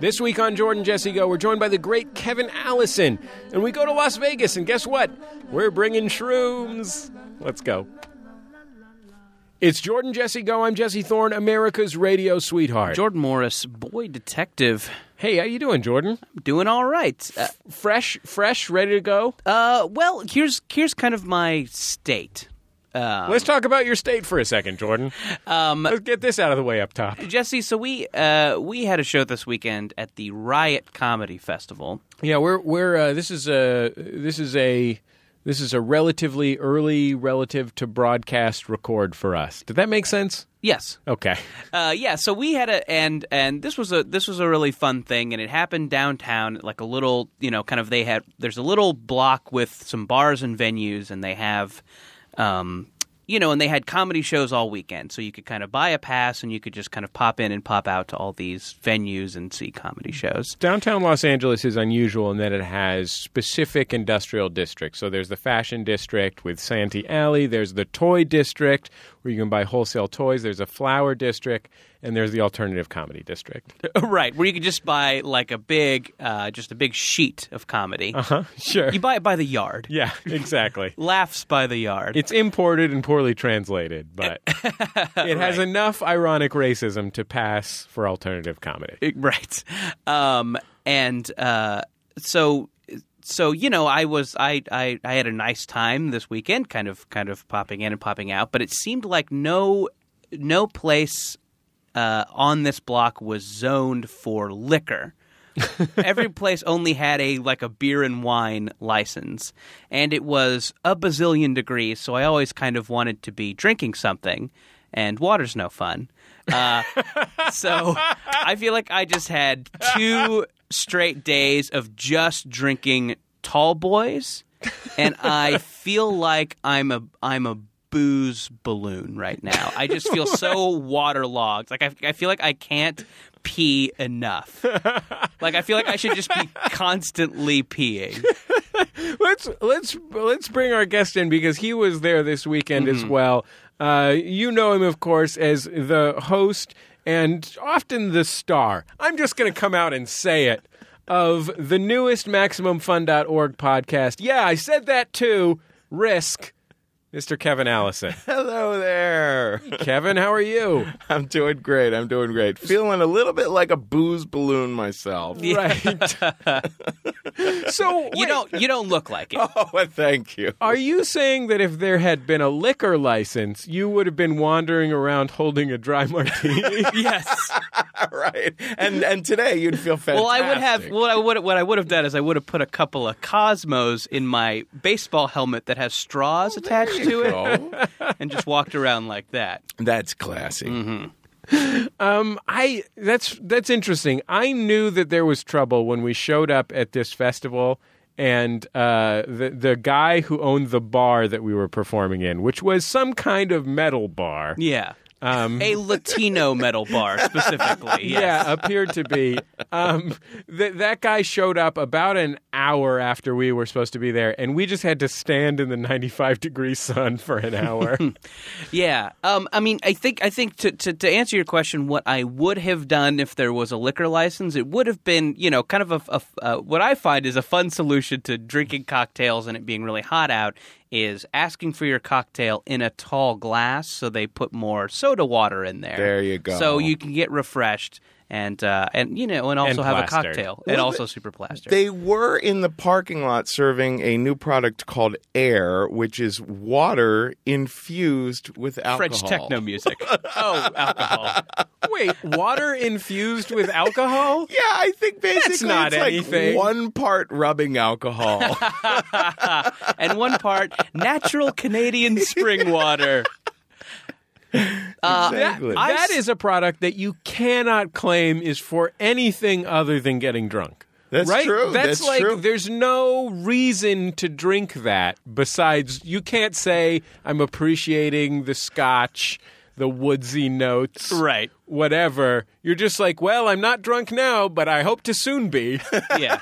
This week on Jordan Jesse Go, we're joined by the great Kevin Allison. And we go to Las Vegas, and guess what? We're bringing shrooms. Let's go. It's Jordan Jesse Go. I'm Jesse Thorne, America's radio sweetheart. Jordan Morris, boy detective. Hey, how you doing, Jordan? Doing all right. Uh, Fresh, fresh, ready to go? uh, well, here's here's kind of my state. Um, Let's talk about your state for a second, Jordan. um, Let's get this out of the way up top. Jesse, so we uh, we had a show this weekend at the Riot Comedy Festival. Yeah, we're we're uh, this is a this is a this is a relatively early relative to broadcast record for us. Did that make sense? Yes. Okay. Uh, yeah, so we had a and and this was a this was a really fun thing, and it happened downtown, like a little, you know, kind of they had there's a little block with some bars and venues, and they have, um, you know, and they had comedy shows all weekend, so you could kind of buy a pass and you could just kind of pop in and pop out to all these venues and see comedy shows. Downtown Los Angeles is unusual in that it has specific industrial districts. So there's the fashion district with Santee Alley, there's the toy district where you can buy wholesale toys, there's a flower district, and there's the alternative comedy district. right, where you can just buy like a big, uh, just a big sheet of comedy. Uh huh? Sure. You buy it by the yard. Yeah, exactly. Laughs by the yard. It's imported and poorly translated, but it has enough ironic racism to pass for alternative comedy. right um and uh so so you know i was I, I i had a nice time this weekend kind of kind of popping in and popping out but it seemed like no no place uh on this block was zoned for liquor. Every place only had a like a beer and wine license and it was a bazillion degrees so i always kind of wanted to be drinking something and water's no fun. Uh, so i feel like i just had two straight days of just drinking tall boys and i feel like i'm a i'm a booze balloon right now. I just feel so waterlogged. Like I, I feel like i can't pee enough. Like I feel like I should just be constantly peeing. let's let's let's bring our guest in because he was there this weekend as well. Uh, you know him, of course, as the host and often the star. I'm just going to come out and say it of the newest MaximumFun.org podcast. Yeah, I said that too. Risk, Mr. Kevin Allison. Hello there. Kevin, how are you? I'm doing great. I'm doing great. Feeling a little bit like a booze balloon myself. Right. so You don't you don't look like it. Oh, well, thank you. Are you saying that if there had been a liquor license, you would have been wandering around holding a dry martini? Yes. right. And and today you'd feel fantastic. Well, I would have what I would what I would have done is I would have put a couple of Cosmos in my baseball helmet that has straws oh, attached to it, and just walked around like that. that's classy. Um, I that's that's interesting. I knew that there was trouble when we showed up at this festival, and uh, the the guy who owned the bar that we were performing in, which was some kind of metal bar. Yeah. Um, A Latino metal bar specifically. Yes. Yeah, appeared to be. Um, th- that guy showed up about an hour after we were supposed to be there, and we just had to stand in the 95 degree sun for an hour. Yeah. Um, I mean, I think I think to, to to answer your question, what I would have done if there was a liquor license, it would have been you know kind of a, a uh, what I find is a fun solution to drinking cocktails and it being really hot out is asking for your cocktail in a tall glass, so they put more soda water in there. There you go. So you can get refreshed and uh, and you know and also And have a plastered. cocktail and also super plastered. They were in the parking lot serving a new product called Air, which is water infused with alcohol. French techno music. oh, alcohol. Wait, water infused with alcohol? Yeah, I think basically not it's like anything. one part rubbing alcohol. and one part natural Canadian spring water. Uh, exactly. That s- is a product that you cannot claim is for anything other than getting drunk. That's right? true. That's, That's like true. there's no reason to drink that besides you can't say I'm appreciating the scotch, the woodsy notes, Right. Whatever. You're just like, well, I'm not drunk now, but I hope to soon be. Yeah.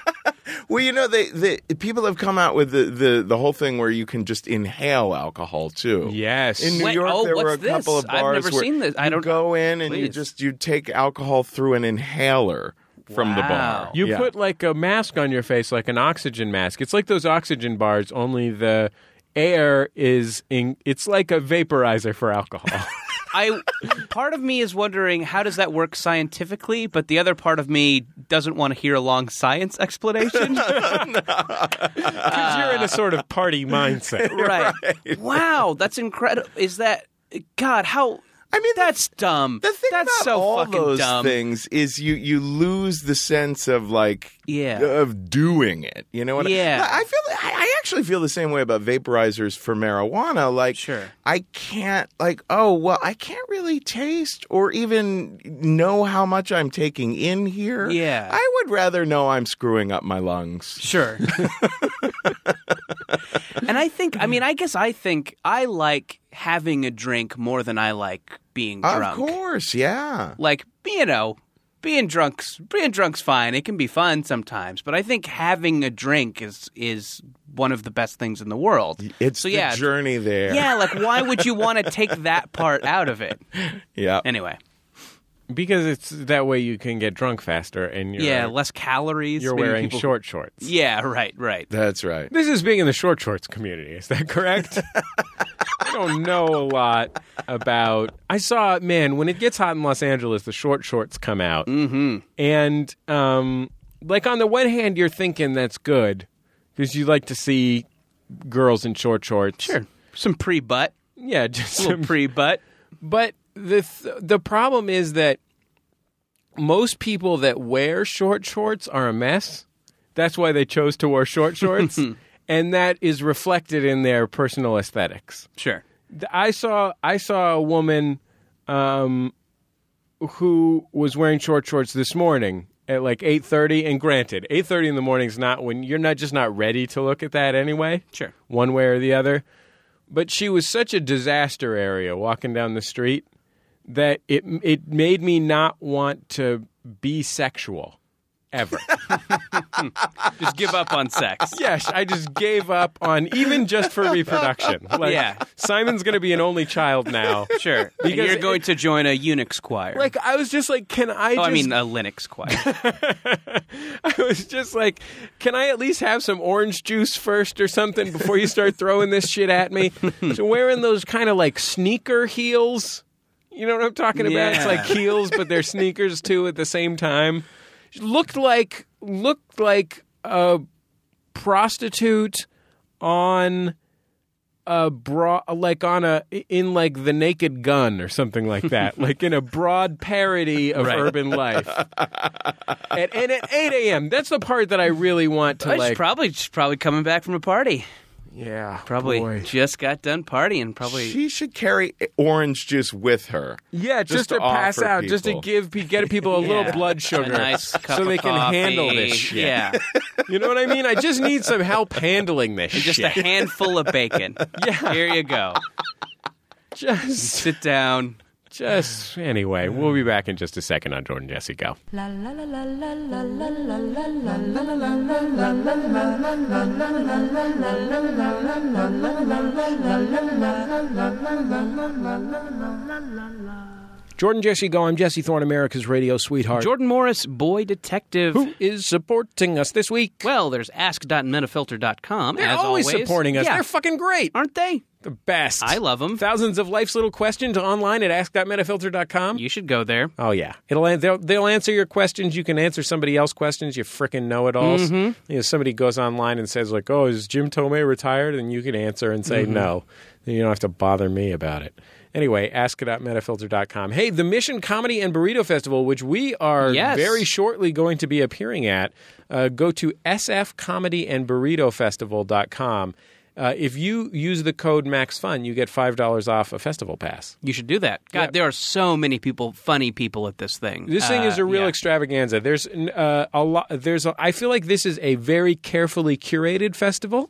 Well, you know, they, they people have come out with the, the, the whole thing where you can just inhale alcohol too. yes. In New Wait, York, oh, there were a what's this? couple of I've never where seen this. I you don't- go in and you just you take alcohol through an inhaler from the bar. You Yeah. put like a mask on your face, like an oxygen mask. It's like those oxygen bars, only the air is in. It's like a vaporizer for alcohol. I part of me is wondering how does that work scientifically, but the other part of me doesn't want to hear a long science explanation. Because you're in a sort of party mindset. right. Wow, that's incredible. Is that God? How? I mean, the- that's dumb. The thing that's about so all fucking those dumb. things is you you lose the sense of like Yeah. of doing it. You know what? I mean? Yeah. I, I feel. I, I actually feel the same way about vaporizers for marijuana. Like, Sure. I can't like. Oh well, I can't really taste or even know how much I'm taking in here. Yeah. I would rather know I'm screwing up my lungs. Sure. and I think, I mean, I guess I think I like having a drink more than I like being drunk. Of course, yeah. Like, you know, being drunk's being drunk's fine. It can be fun sometimes, but I think having a drink is is one of the best things in the world. It's so the yeah, journey there. yeah. Like, why would you want to take that part out of it? yeah. Anyway, Because it's that way you can get drunk faster and you're, yeah, less calories. you're maybe wearing people- short shorts. Yeah, right, right. That's right. This is being in the short shorts community. Is that correct? I don't know a lot about. I saw, man, when it gets hot in Los Angeles, the short shorts come out. Mm-hmm. And, um, like, on the one hand, you're thinking that's good because you like to see girls in short shorts. Sure, some pre butt, Yeah, just some pre butt. But the th- the problem is that most people that wear short shorts are a mess. That's why they chose to wear short shorts, and that is reflected in their personal aesthetics. Sure. I saw I saw a woman um, who was wearing short shorts this morning at like eight thirty. And granted, eight thirty in the morning is not when you're not just not ready to look at that anyway. Sure. one way or the other. But she was such a disaster area walking down the street that it it made me not want to be sexual ever. Just give up on sex. yes, I just gave up on even just for reproduction. Like, Yeah. Simon's going to be an only child now. Sure. Because you're going it- to join a Unix choir. Like I was just like, can I? oh, just, I mean a Linux choir. I was just like, can I at least have some orange juice first or something before you start throwing this shit at me? so wearing those kind of like sneaker heels. You know what I'm talking about? It's like heels, but they're sneakers too at the same time. Looked like looked like a prostitute on a bra like on a in like the naked gun or something like that like in a broad parody of Right. urban life at, and at 8 a.m that's the part that i really want to I like probably she's probably coming back from a party. Yeah Probably boy. just got done partying. Probably She should carry orange juice with her. yeah just, Just to, to pass offer out just to give get people a Yeah. little blood sugar a nice cup so they can coffee. handle this shit Yeah, you know what i mean i just need some help handling this just shit a handful of bacon. Yeah. here you go. just Sit down. Just anyway we'll be back in just a second on jordan jesse go Jordan Jesse Go. I'm Jesse Thorne, America's radio sweetheart. Jordan Morris, boy detective. Who is supporting us this week? Well, there's ask.metafilter.com. They're as always, always supporting us. Yeah. They're fucking great. Aren't they? The best. I love them. Thousands of life's little questions online at ask.metafilter.com. You should go there. Oh, yeah. It'll They'll, they'll answer your questions. You can answer somebody else's questions. You fricking know it alls. Mm-hmm. You know, somebody goes online and says, like, oh, is Jim Thome retired? And you can answer and say mm-hmm. no. Then you don't have to bother me about it. Anyway, ask.metafilter.com. Hey, the Mission Comedy and Burrito Festival, which we are Yes. very shortly going to be appearing at, uh, go to sfcomedyandburritofestival.com. Uh, if you use the code MaxFun, you get five dollars off a festival pass. You should do that. God, Yeah. there are so many people, funny people at this thing. This thing is Uh, a real yeah. extravaganza. There's uh, a lot. There's. A, I feel like this is a very carefully curated festival.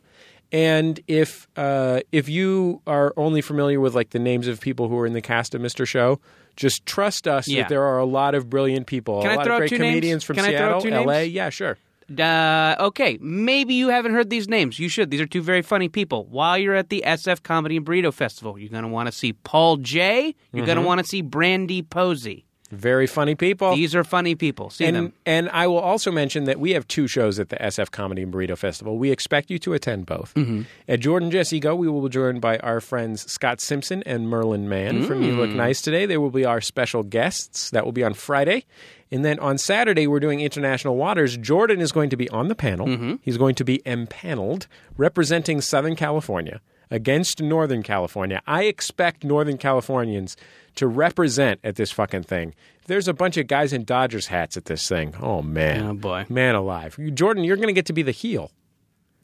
And if uh, if you are only familiar with like the names of people who are in the cast of Mr. Show, just trust us Yeah. that there are a lot of brilliant people. Can a I lot throw of great two names? comedians from Can I throw out Seattle, two LA. names? Yeah, sure. Uh, okay, maybe you haven't heard these names. You should. These are two very funny people. While you're at the SF Comedy and Burrito Festival, you're going to want to see Paul J. You're going to Mm-hmm. want to see Brandie Posey. Very funny people. These are funny people. See and, them. and I will also mention that we have two shows at the SF Comedy and Burrito Festival. We expect you to attend both. Mm-hmm. At Jordan Jesse Go, we will be joined by our friends Scott Simpson and Merlin Mann from You Mm. Look Nice Today. They will be our special guests. That will be on Friday. And then on Saturday, we're doing International Waters. Jordan is going to be on the panel. Mm-hmm. He's going to be empaneled representing Southern California against Northern California. I expect Northern Californians to represent at this fucking thing. There's a bunch of guys in Dodgers hats at this thing. Oh man. Oh, boy. Man alive. Jordan, you're going to get to be the heel.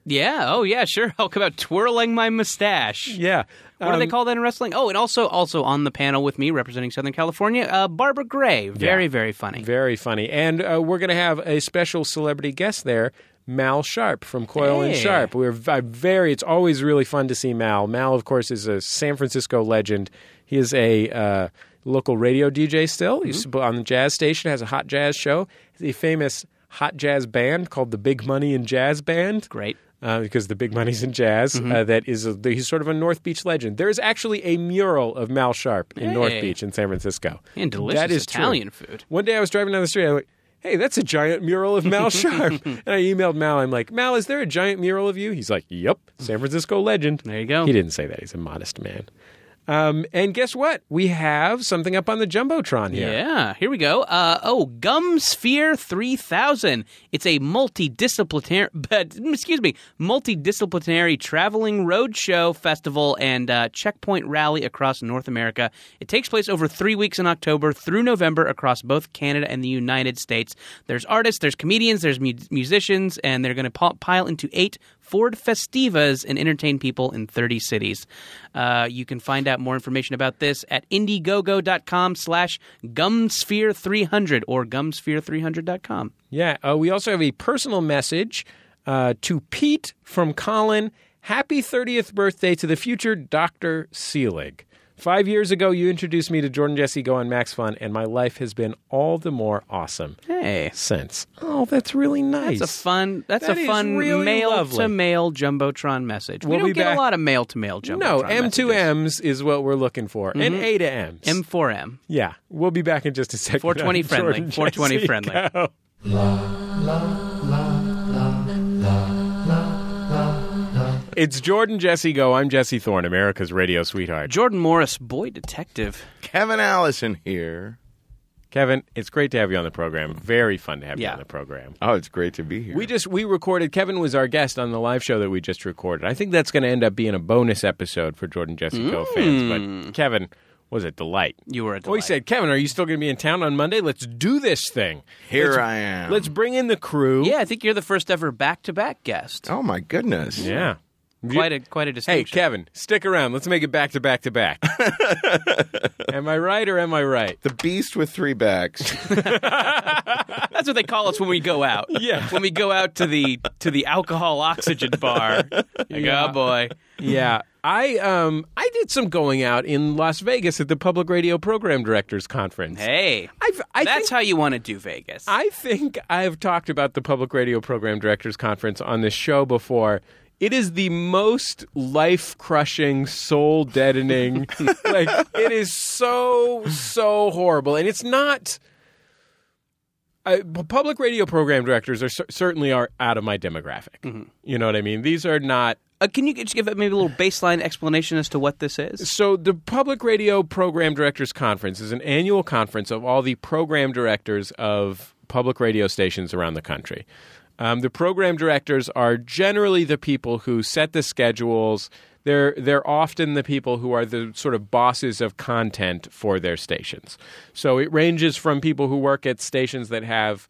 Yeah. Oh, yeah. Sure. I'll come out twirling my mustache. Yeah. What do they Um, call that in wrestling? Oh, and also also on the panel with me representing Southern California, uh, Barbara Gray. Very Yeah. very funny. Very funny. And uh, we're going to have a special celebrity guest there, Mal Sharpe from Coyle and Sharpe. We're very, it's always really fun to see Mal. Mal, of course, is a San Francisco legend. He is a uh, local radio DJ still. He's Mm-hmm. on the jazz station, has a hot jazz show. He's a famous hot jazz band called the Big Money in Jazz Band. Great. uh, because the big money's in jazz. Mm-hmm. Uh, that is, a, he's sort of a North Beach legend. There is actually a mural of Mal Sharpe in North Beach in San Francisco. And delicious that is true. Italian food. One day I was driving down the street. Like, "Hey, that's a giant mural of Mal Sharpe." and I emailed Mal. I'm like, "Mal, is there a giant mural of you?" He's like, "Yep, San Francisco legend." There you go. He didn't say that. He's a modest man. Um, and guess what? We have something up on the jumbotron here. Yeah, here we go. Uh, oh, Gum Sphere 3000. It's a multidisciplinary, but excuse me, multidisciplinary traveling roadshow festival and uh, checkpoint rally across North America. It takes place over three weeks in October through November across both Canada and the United States. There's artists, there's comedians, there's mu- musicians, and they're going to pile into eight Ford Festivas and entertain people in 30 cities. Uh, you can find out more information about this at indiegogo.com slash gumsphere300 or gumsphere300.com. Yeah. Uh, we also have a personal message uh, to Pete from Colin. Happy 30th birthday to the future Dr. Seelig. Five years ago, you introduced me to Jordan Jesse Go on Max Fun, and my life has been all the more awesome Hey. since. Oh, that's really nice. That's a fun. That's That a fun really mail lovely. to mail jumbotron message. we We'll don't be get back- a lot of mail to mail jumbotron. No, M2 messages. Mm-hmm. M's is what we're looking for, and A to M's. M4M. yeah, we'll be back in just a second. 420 friendly. 420 Jesse friendly. Go. It's Jordan Jesse Go. I'm Jesse Thorne, America's radio sweetheart. Jordan Morris, boy detective. Kevin Allison here. Kevin, it's great to have you on the program. Very fun to have you on the program. Oh, it's great to be here. We just we recorded. Kevin was our guest on the live show that we just recorded. I think that's going to end up being a bonus episode for Jordan Jesse Go fans. But mm. Kevin was a delight. You were a We delight. said, Kevin, are you still going to be in town on Monday? Let's do this thing. here Let's- I am. Let's bring in the crew. Yeah, I think you're the first ever back to back guest. Oh my goodness. yeah. Quite a quite a Hey, distinction. Kevin, stick around. Let's make it back to back to back. am I right or am I right? The beast with three backs. That's what they call us when we go out. Yeah. When we go out to the to the alcohol oxygen bar. Like, Yeah. oh boy. Yeah, I um I did some going out in Las Vegas at the Public Radio Program Directors Conference. Hey. I've, I that's think, how you want to do Vegas. I think I've talked about the Public Radio Program Directors Conference on this show before. It is the most life crushing, soul deadening. like it is so so horrible, and it's not. P- public radio program directors are certainly are out of my demographic. You know what I mean? These are not uh, can you just give maybe a little baseline explanation as to what this is? So, the Public Radio Program Directors Conference is an annual conference of all the program directors of public radio stations around the country. Um, the program directors are generally the people who set the schedules. They're they're often the people who are the sort of bosses of content for their stations. So it ranges from people who work at stations that have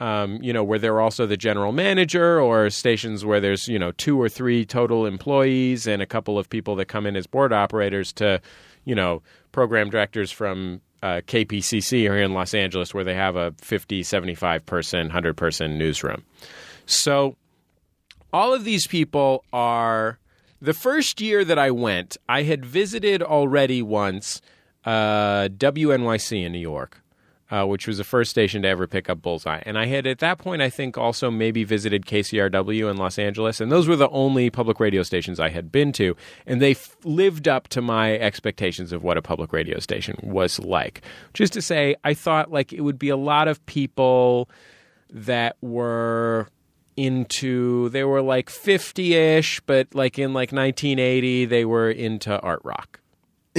um, you know, where they're also the general manager, or stations where there's you know two or three total employees and a couple of people that come in as board operators to, you know, program directors from uh, KPCC here in Los Angeles, where they have a 50, 75 person, 100 person newsroom. So all of these people are the first year that I went, I had visited already once uh, WNYC in New York, uh, which was the first station to ever pick up Bullseye. And I had at that point, I think, also maybe visited KCRW in Los Angeles. And those were the only public radio stations I had been to. And they f- lived up to my expectations of what a public radio station was like. Is to say, I thought like it would be a lot of people that were into they were like 50ish but like in like 1980 they were into art rock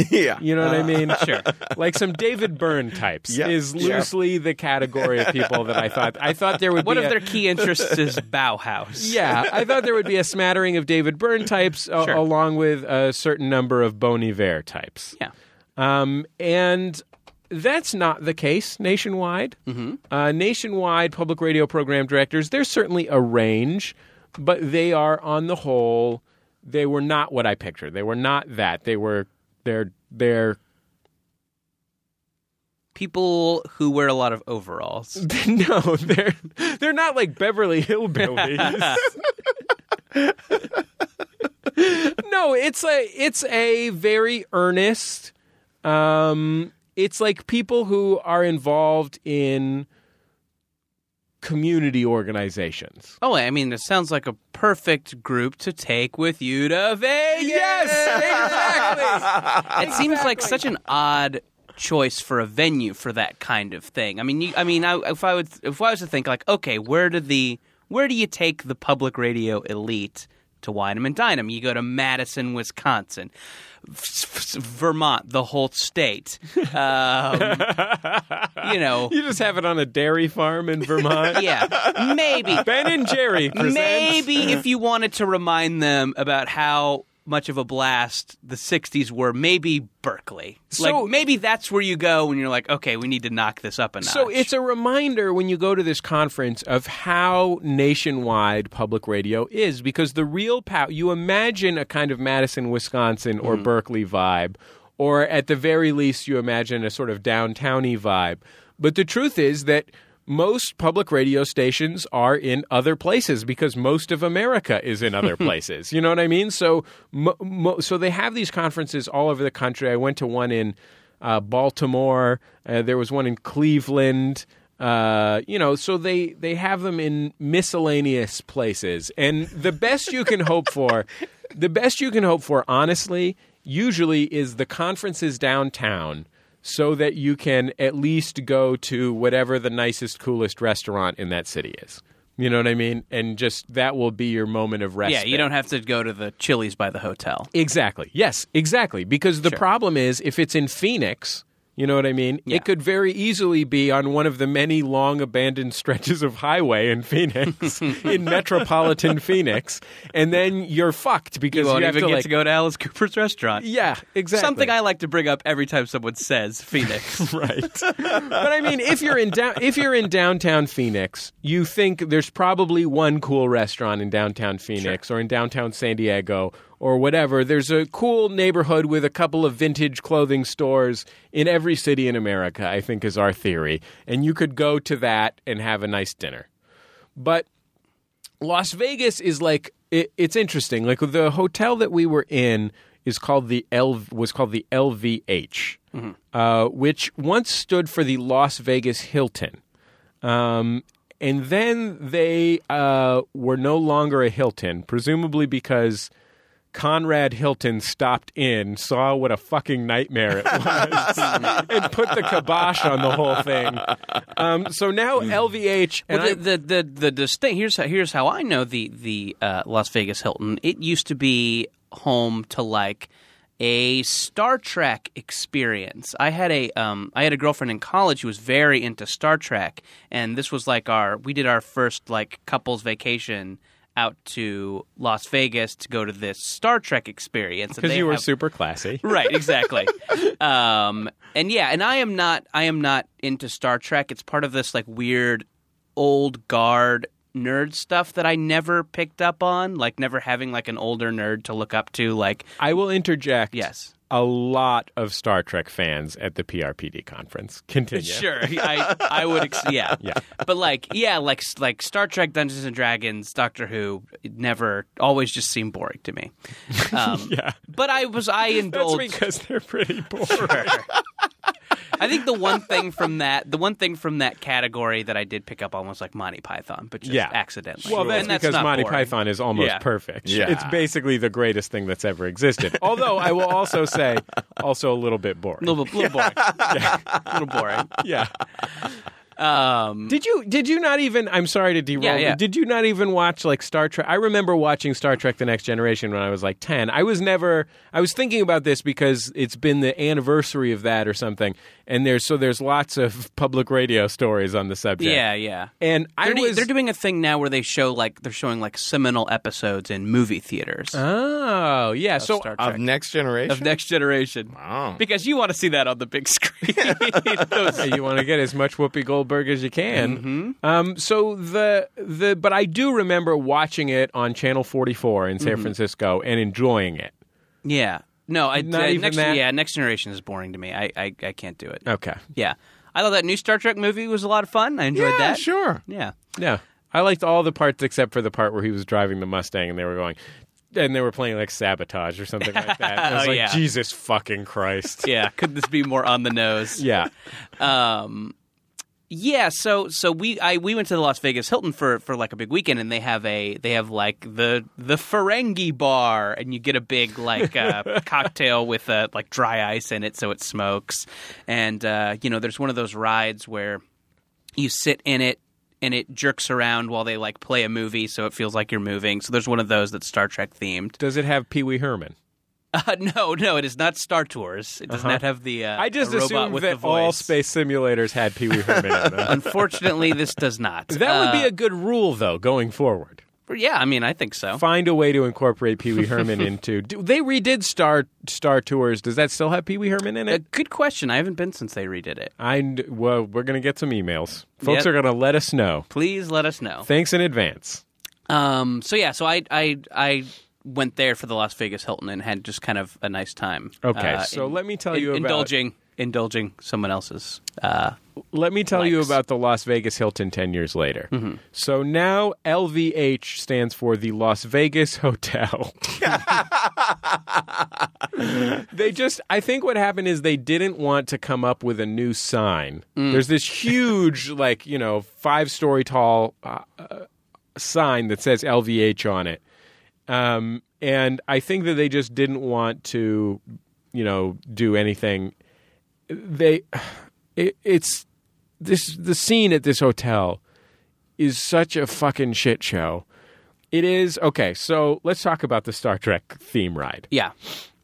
yeah. you know what i mean sure like some david byrne types Yeah, is yeah. loosely the category of people that i thought i thought there would One be of a- their key interests is Bauhaus. yeah i thought there would be a smattering of david byrne types a- along with a certain number of bon iver types Yeah. um, and that's not the case nationwide. Mm-hmm. Uh, nationwide public radio program directors, there's certainly a range, but they are on the whole, they were not what I pictured. They were not that. They were they're they're People who wear a lot of overalls. no, they're they're not like Beverly Hillbillies. no, it's a it's a very earnest. Um, it's like people who are involved in community organizations. Oh, I mean, it sounds like a perfect group to take with you to Vegas. Yes, exactly. It seems like such an odd choice for a venue for that kind of thing. I mean, you, I mean, I, if I would, if I was to think like, okay, where do the, where do you take the public radio elite to wine 'em and dine 'em? You go to Madison, Wisconsin, Vermont, the whole state. Um, you know, You just have it on a dairy farm in Vermont. yeah, maybe. Ben and Jerry presents. Maybe if you wanted to remind them about how much of a blast the 60s were, maybe Berkeley. So- like maybe that's where you go when you're like, okay, we need to knock this up a notch. So it's a reminder when you go to this conference of how nationwide public radio is because the real power you imagine a kind of Madison, Wisconsin or mm-hmm. Berkeley vibe or at the very least you imagine a sort of downtowny vibe. But the truth is that most public radio stations are in other places because most of America is in other places. You know what I mean? So, mo- mo- so they have these conferences all over the country. I went to one in uh, Baltimore. Uh, there was one in Cleveland. Uh, you know, so they they have them in miscellaneous places, and the best you can hope for, the best you can hope for, honestly, usually is the conferences downtown, so that you can at least go to whatever the nicest, coolest restaurant in that city is. You know what I mean? And just that will be your moment of rest. yeah, you don't have to go to the Chili's by the hotel. Exactly. Yes, exactly. Because the Sure. problem is if it's in Phoenix, you know what I mean? Yeah. It could very easily be on one of the many long abandoned stretches of highway in Phoenix, in metropolitan Phoenix, and then you're fucked because You you, won't have even to get like to go to Alice Cooper's restaurant. Yeah, exactly. Something I like to bring up every time someone says Phoenix. right. but I mean, if you're in down, if you're in downtown Phoenix, you think there's probably one cool restaurant in downtown Phoenix or in downtown San Diego or whatever. There's a cool neighborhood with a couple of vintage clothing stores in every city in America. I think is our theory, and you could go to that and have a nice dinner. But Las Vegas is like it, it's interesting. Like the hotel that we were in is called the L was called the LVH, uh, which once stood for the Las Vegas Hilton, um, and then they uh, were no longer a Hilton, presumably because. Conrad Hilton stopped in, saw what a fucking nightmare it was, and put the kibosh on the whole thing. Um, so now LVH, and Well, I- the, the the the distinct here's how, here's how I know the the uh, Las Vegas Hilton. It used to be home to like a Star Trek experience. I had a um, I had a girlfriend in college who was very into Star Trek, and this was like our we did our first like couples vacation out to Las Vegas to go to this Star Trek experience. Because you were have- super classy. right exactly um and yeah and i am not i am not into star trek it's part of this like weird old guard nerd stuff that I never picked up on, like never having like an older nerd to look up to. Like, I will interject. yes, A lot of Star Trek fans at the PRPD conference. Continue. sure, I I would, ex- yeah, Yeah. But like, yeah, like like Star Trek, Dungeons and Dragons, Doctor Who, never always just seemed boring to me. Um, Yeah. But I was I That's indulged. because they're pretty boring. I think the one thing from that, the one thing from that category that I did pick up almost like Monty Python, but just Yeah. accidentally. Well, that's And because not Monty boring. Python is almost Yeah. perfect. Yeah. It's basically the greatest thing that's ever existed. Although I will also say, also a little bit boring. A little, little boring. A little boring. yeah. Um, Did you did you not even I'm sorry to derail Yeah, yeah. Did you not even watch like Star Trek? I remember watching Star Trek the Next Generation when I was like 10. I was never I was thinking about this because it's been the anniversary of that or something. And there's so there's lots of public radio stories on the subject. yeah, yeah. And I They're, was they're doing a thing now where they show like they're showing like seminal episodes in movie theaters Oh, yeah. So Star Of Next Generation? of Next Generation. Wow. Because you want to see that on the big screen. You want to get as much Whoopi Goldberg as you can. Mm-hmm. Um, so the the but I do remember watching it on Channel 44 in Mm-hmm. San Francisco and enjoying it. yeah. No, I Not uh, even next, that? yeah, Next Generation is boring to me. I, I I can't do it. Okay. Yeah. I thought that new Star Trek movie was a lot of fun. I enjoyed yeah, that. sure. Yeah. Yeah, I liked all the parts except for the part where he was driving the Mustang and they were going. And they were playing like sabotage or something like that. I was Oh, like, yeah. Jesus fucking Christ. Yeah. Could this be more on the nose? yeah. Um, yeah, so so we I we went to the Las Vegas Hilton for for like a big weekend, and they have a they have like the the Ferengi bar, and you get a big like uh, cocktail with uh, like dry ice in it, so it smokes, and uh, you know there's one of those rides where you sit in it. And it jerks around while they like play a movie, so it feels like you're moving. So there's one of those that's Star Trek themed. Does it have Pee Wee Herman? Uh, no, no, it is not Star Tours. It does not have the. Uh, Uh-huh. I just a robot assumed with that the all space simulators had Pee Wee Herman in them. Unfortunately, this does not. that would be Uh, a good rule, though, going forward. Yeah, I mean, I think so. find a way to incorporate Pee Wee Herman into. Do, they redid Star Star Tours. Does that still have Pee Wee Herman in A it? good question. I haven't been since they redid it. I well, we're gonna get some emails. Folks Yep. are gonna let us know. Please let us know. Thanks in advance. Um, so yeah, so I I I went there for the Las Vegas Hilton and had just kind of a nice time. Okay, Uh, so in- let me tell in- you about indulging indulging someone else's. Uh, let me tell you about the Las Vegas Hilton ten years later. Mm-hmm. So now LVH stands for the Las Vegas Hotel. they just I think what happened is they didn't want to come up with a new sign. Mm. There's this huge like, you know, 5-story tall uh, uh, sign that says LVH on it. Um, and I think that they just didn't want to, you know, do anything. They, it, it's this the scene at this hotel is such a fucking shit show. It is okay. So let's talk about the Star Trek theme ride. yeah,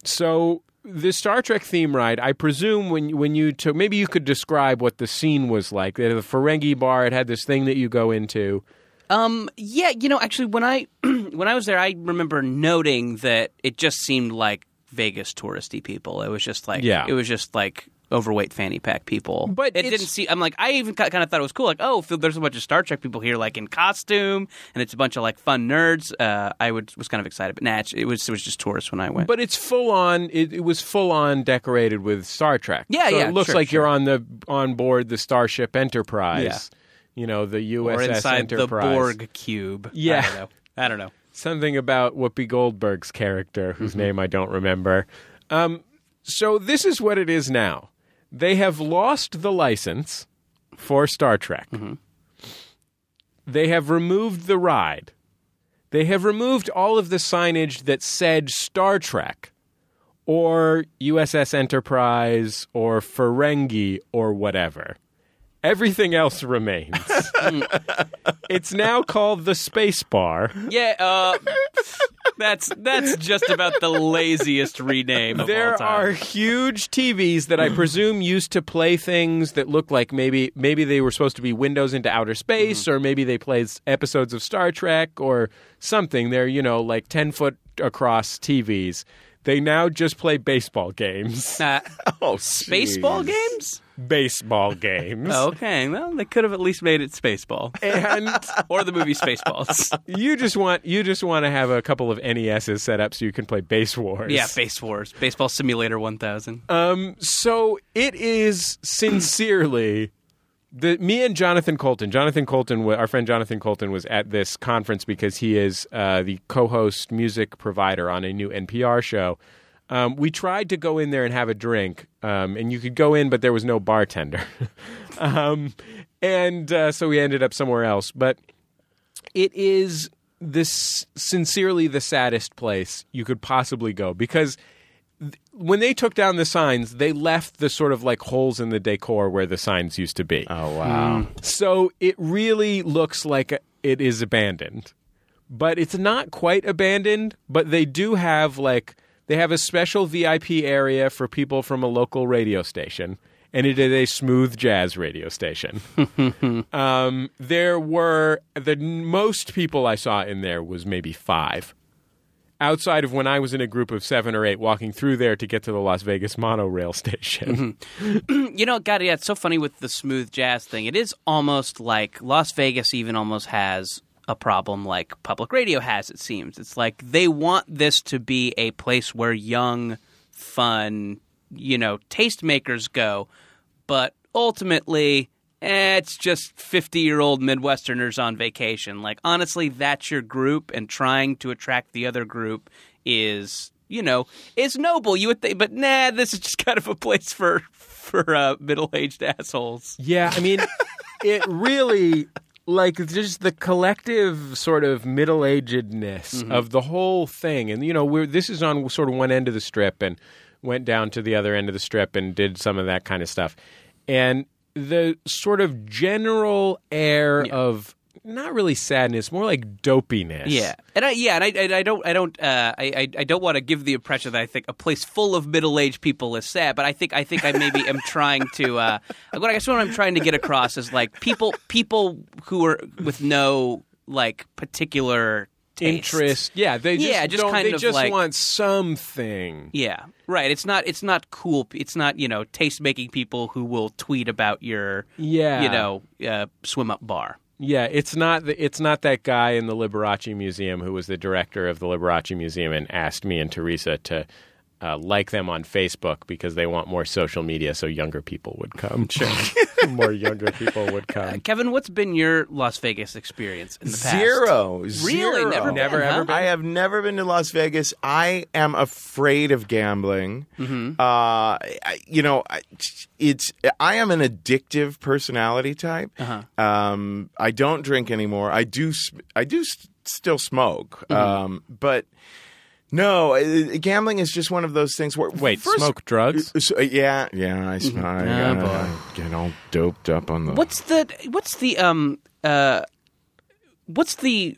So the Star Trek theme ride, I presume when when you took, maybe you could describe what the scene was like. They had the Ferengi bar. It had this thing that you go into. Um, yeah, you know, actually, when I when I was there, I remember noting that it just seemed like Vegas touristy people. It was just like, Yeah. it was just like overweight fanny pack people. But it didn't see. I'm like, I even kind of thought it was cool. Like, oh, there's a bunch of Star Trek people here, like in costume, and it's a bunch of like fun nerds. Uh, I would was kind of excited, but nah, it was it was just tourists when I went. But it's full on. It, it was full on decorated with Star Trek. Yeah, so yeah, It looks sure, like sure. you're on the on board the Starship Enterprise. Yeah. You know the USS or inside the Enterprise. Borg cube. Yeah. I don't know. I don't know. Something about Whoopi Goldberg's character, whose Mm-hmm. name I don't remember. Um, so this is what it is now. They have lost the license for Star Trek. Mm-hmm. They have removed the ride. They have removed all of the signage that said Star Trek or USS Enterprise or Ferengi or whatever. Everything else remains. it's now called the Space Bar. Yeah, uh, that's that's just about the laziest rename of There all time. are huge TVs that I presume used to play things that look like maybe maybe they were supposed to be windows into outer space, Mm-hmm. or maybe they played episodes of Star Trek or something. They're you know like ten foot across TVs. They now just play baseball games. Uh, Oh, baseball games. Baseball games. Okay, well, they could have at least made it Spaceball And or the movie Spaceballs. you just want you just want to have a couple of NESs set up so you can play Base Wars. yeah, Base Wars, Baseball Simulator 1000. Um, so it is sincerely the me and Jonathan Coulton. Jonathan Coulton, our friend Jonathan Coulton, was at this conference because he is uh, the co-host music provider on a new NPR show. Um, we tried to go in there and have a drink, um, and you could go in, but there was no bartender, um, and uh, so we ended up somewhere else. But it is this sincerely the saddest place you could possibly go because when they took down the signs, they left the sort of like holes in the decor where the signs used to be. Oh wow. So it really looks like it is abandoned. But it's not quite abandoned, but they do have like they have a special VIP area for people from a local radio station. And it is a smooth jazz radio station. um, there were the most people I saw in there was maybe five outside of when I was in a group of seven or eight walking through there to get to the Las Vegas monorail station. You know, God, yeah, it's so funny with the smooth jazz thing. It is almost like Las Vegas even almost has a problem like public radio has, it seems. It's like they want this to be a place where young, fun, you know, tastemakers go, but ultimately, eh, it's just 50 year old Midwesterners on vacation. Like, honestly, that's your group, and trying to attract the other group is. You know, is noble. You would think, but nah. This is just kind of a place for for uh, middle aged assholes. yeah, I mean, it really like just the collective sort of middle agedness mm-hmm. of the whole thing, and you know, we're this is on sort of one end of the strip, and went down to the other end of the strip and did some of that kind of stuff, and the sort of general air of not really sadness, more like dopiness. Yeah, and I yeah, and I, and I don't I don't uh, I I- I don't want to give the impression that I think a place full of middle aged people is sad, but I think I think I maybe am trying to uh, what I guess what I'm trying to get across is like people people who are with no like particular taste. interest. Yeah, they just Yeah, just don't- kind they of just like- want something. Yeah, right. It's not. It's not cool. It's not you know taste making people who will tweet about your Yeah, you know uh, swim up bar. Yeah, it's not the, it's not that guy in the Liberace Museum who was the director of the Liberace Museum and asked me and Teresa to uh, like them on Facebook because they want more social media so younger people would come. Sure, more younger people would come. Kevin, what's been your Las Vegas experience in the past? Zero. Really? Zero. Never been, Never, huh? ever been? I have never been to Las Vegas. I am afraid of gambling. Mm-hmm. Uh, I, you know, I- it's I am an addictive personality type. Uh-huh. Um, I don't drink anymore. I do. I do s- still smoke. Mm-hmm. Um, but no, uh, gambling is just one of those things where Wait, first- smoke drugs? So, yeah, yeah. I, sm- I, Oh, I- boy. I get all doped up on the. What's the what's the um uh what's the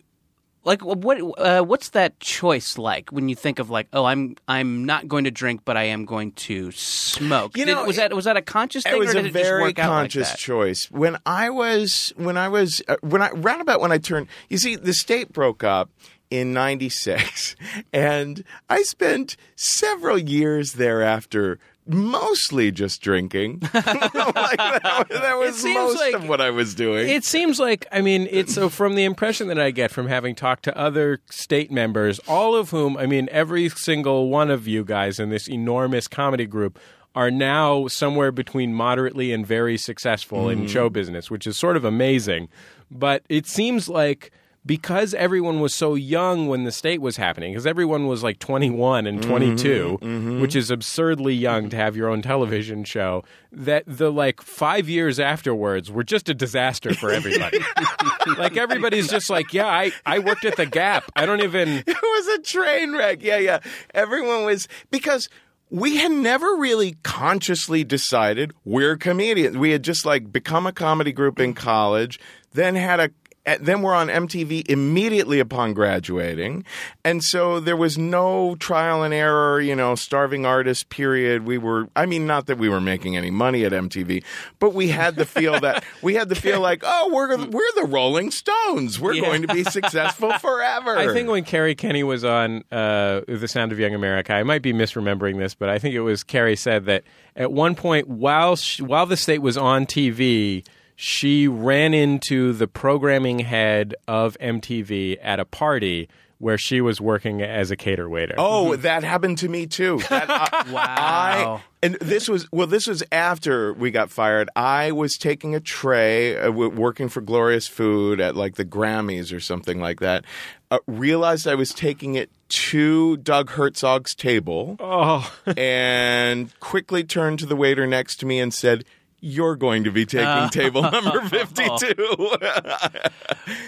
like what uh, what's that choice like when you think of like oh I'm I'm not going to drink but I am going to smoke. You Did- know, was that was that a conscious thing It was or a it just very work out like conscious that? choice. When I was when I was uh, when I roundabout when I turned, you see, the state broke up in '96, and I spent several years thereafter. Mostly just drinking. like that, that was most like- of what I was doing. It seems like I mean it's so from the impression that I get from having talked to other state members, all of whom I mean every single one of you guys in this enormous comedy group are now somewhere between moderately and very successful in mm-hmm. show business, which is sort of amazing. But it seems like because everyone was so young when the state was happening, because everyone was like 21 and mm-hmm, 22, mm-hmm. which is absurdly young to have your own television show, that the like five years afterwards were just a disaster for everybody. like everybody's just like, yeah, I, I worked at the Gap. I don't even. it was a train wreck. Yeah, yeah. Everyone was because we had never really consciously decided we're comedians. We had just like become a comedy group in college, then had a then we're on MTV immediately upon graduating, and so there was no trial and error. You know, starving artist period. We were. I mean, not that we were making any money at MTV, but we had the feel that we had the feel like, oh, we're we're the Rolling Stones. We're Yeah. going to be successful forever. I think when Kerri Kenney was on uh, The Sound of Young America, I might be misremembering this, but I think it was Kerri said that at one point while she, while the state was on TV, she ran into the programming head of MTV at a party where she was working as a cater waiter. Oh, that happened to me too. That, uh, Wow. I, and this was well. This was after we got fired. I was taking a tray, uh, working for Glorious Food at like the Grammys or something like that. Uh, realized I was taking it to Doug Herzog's table, Oh, and quickly turned to the waiter next to me and said. You're going to be taking table number 52.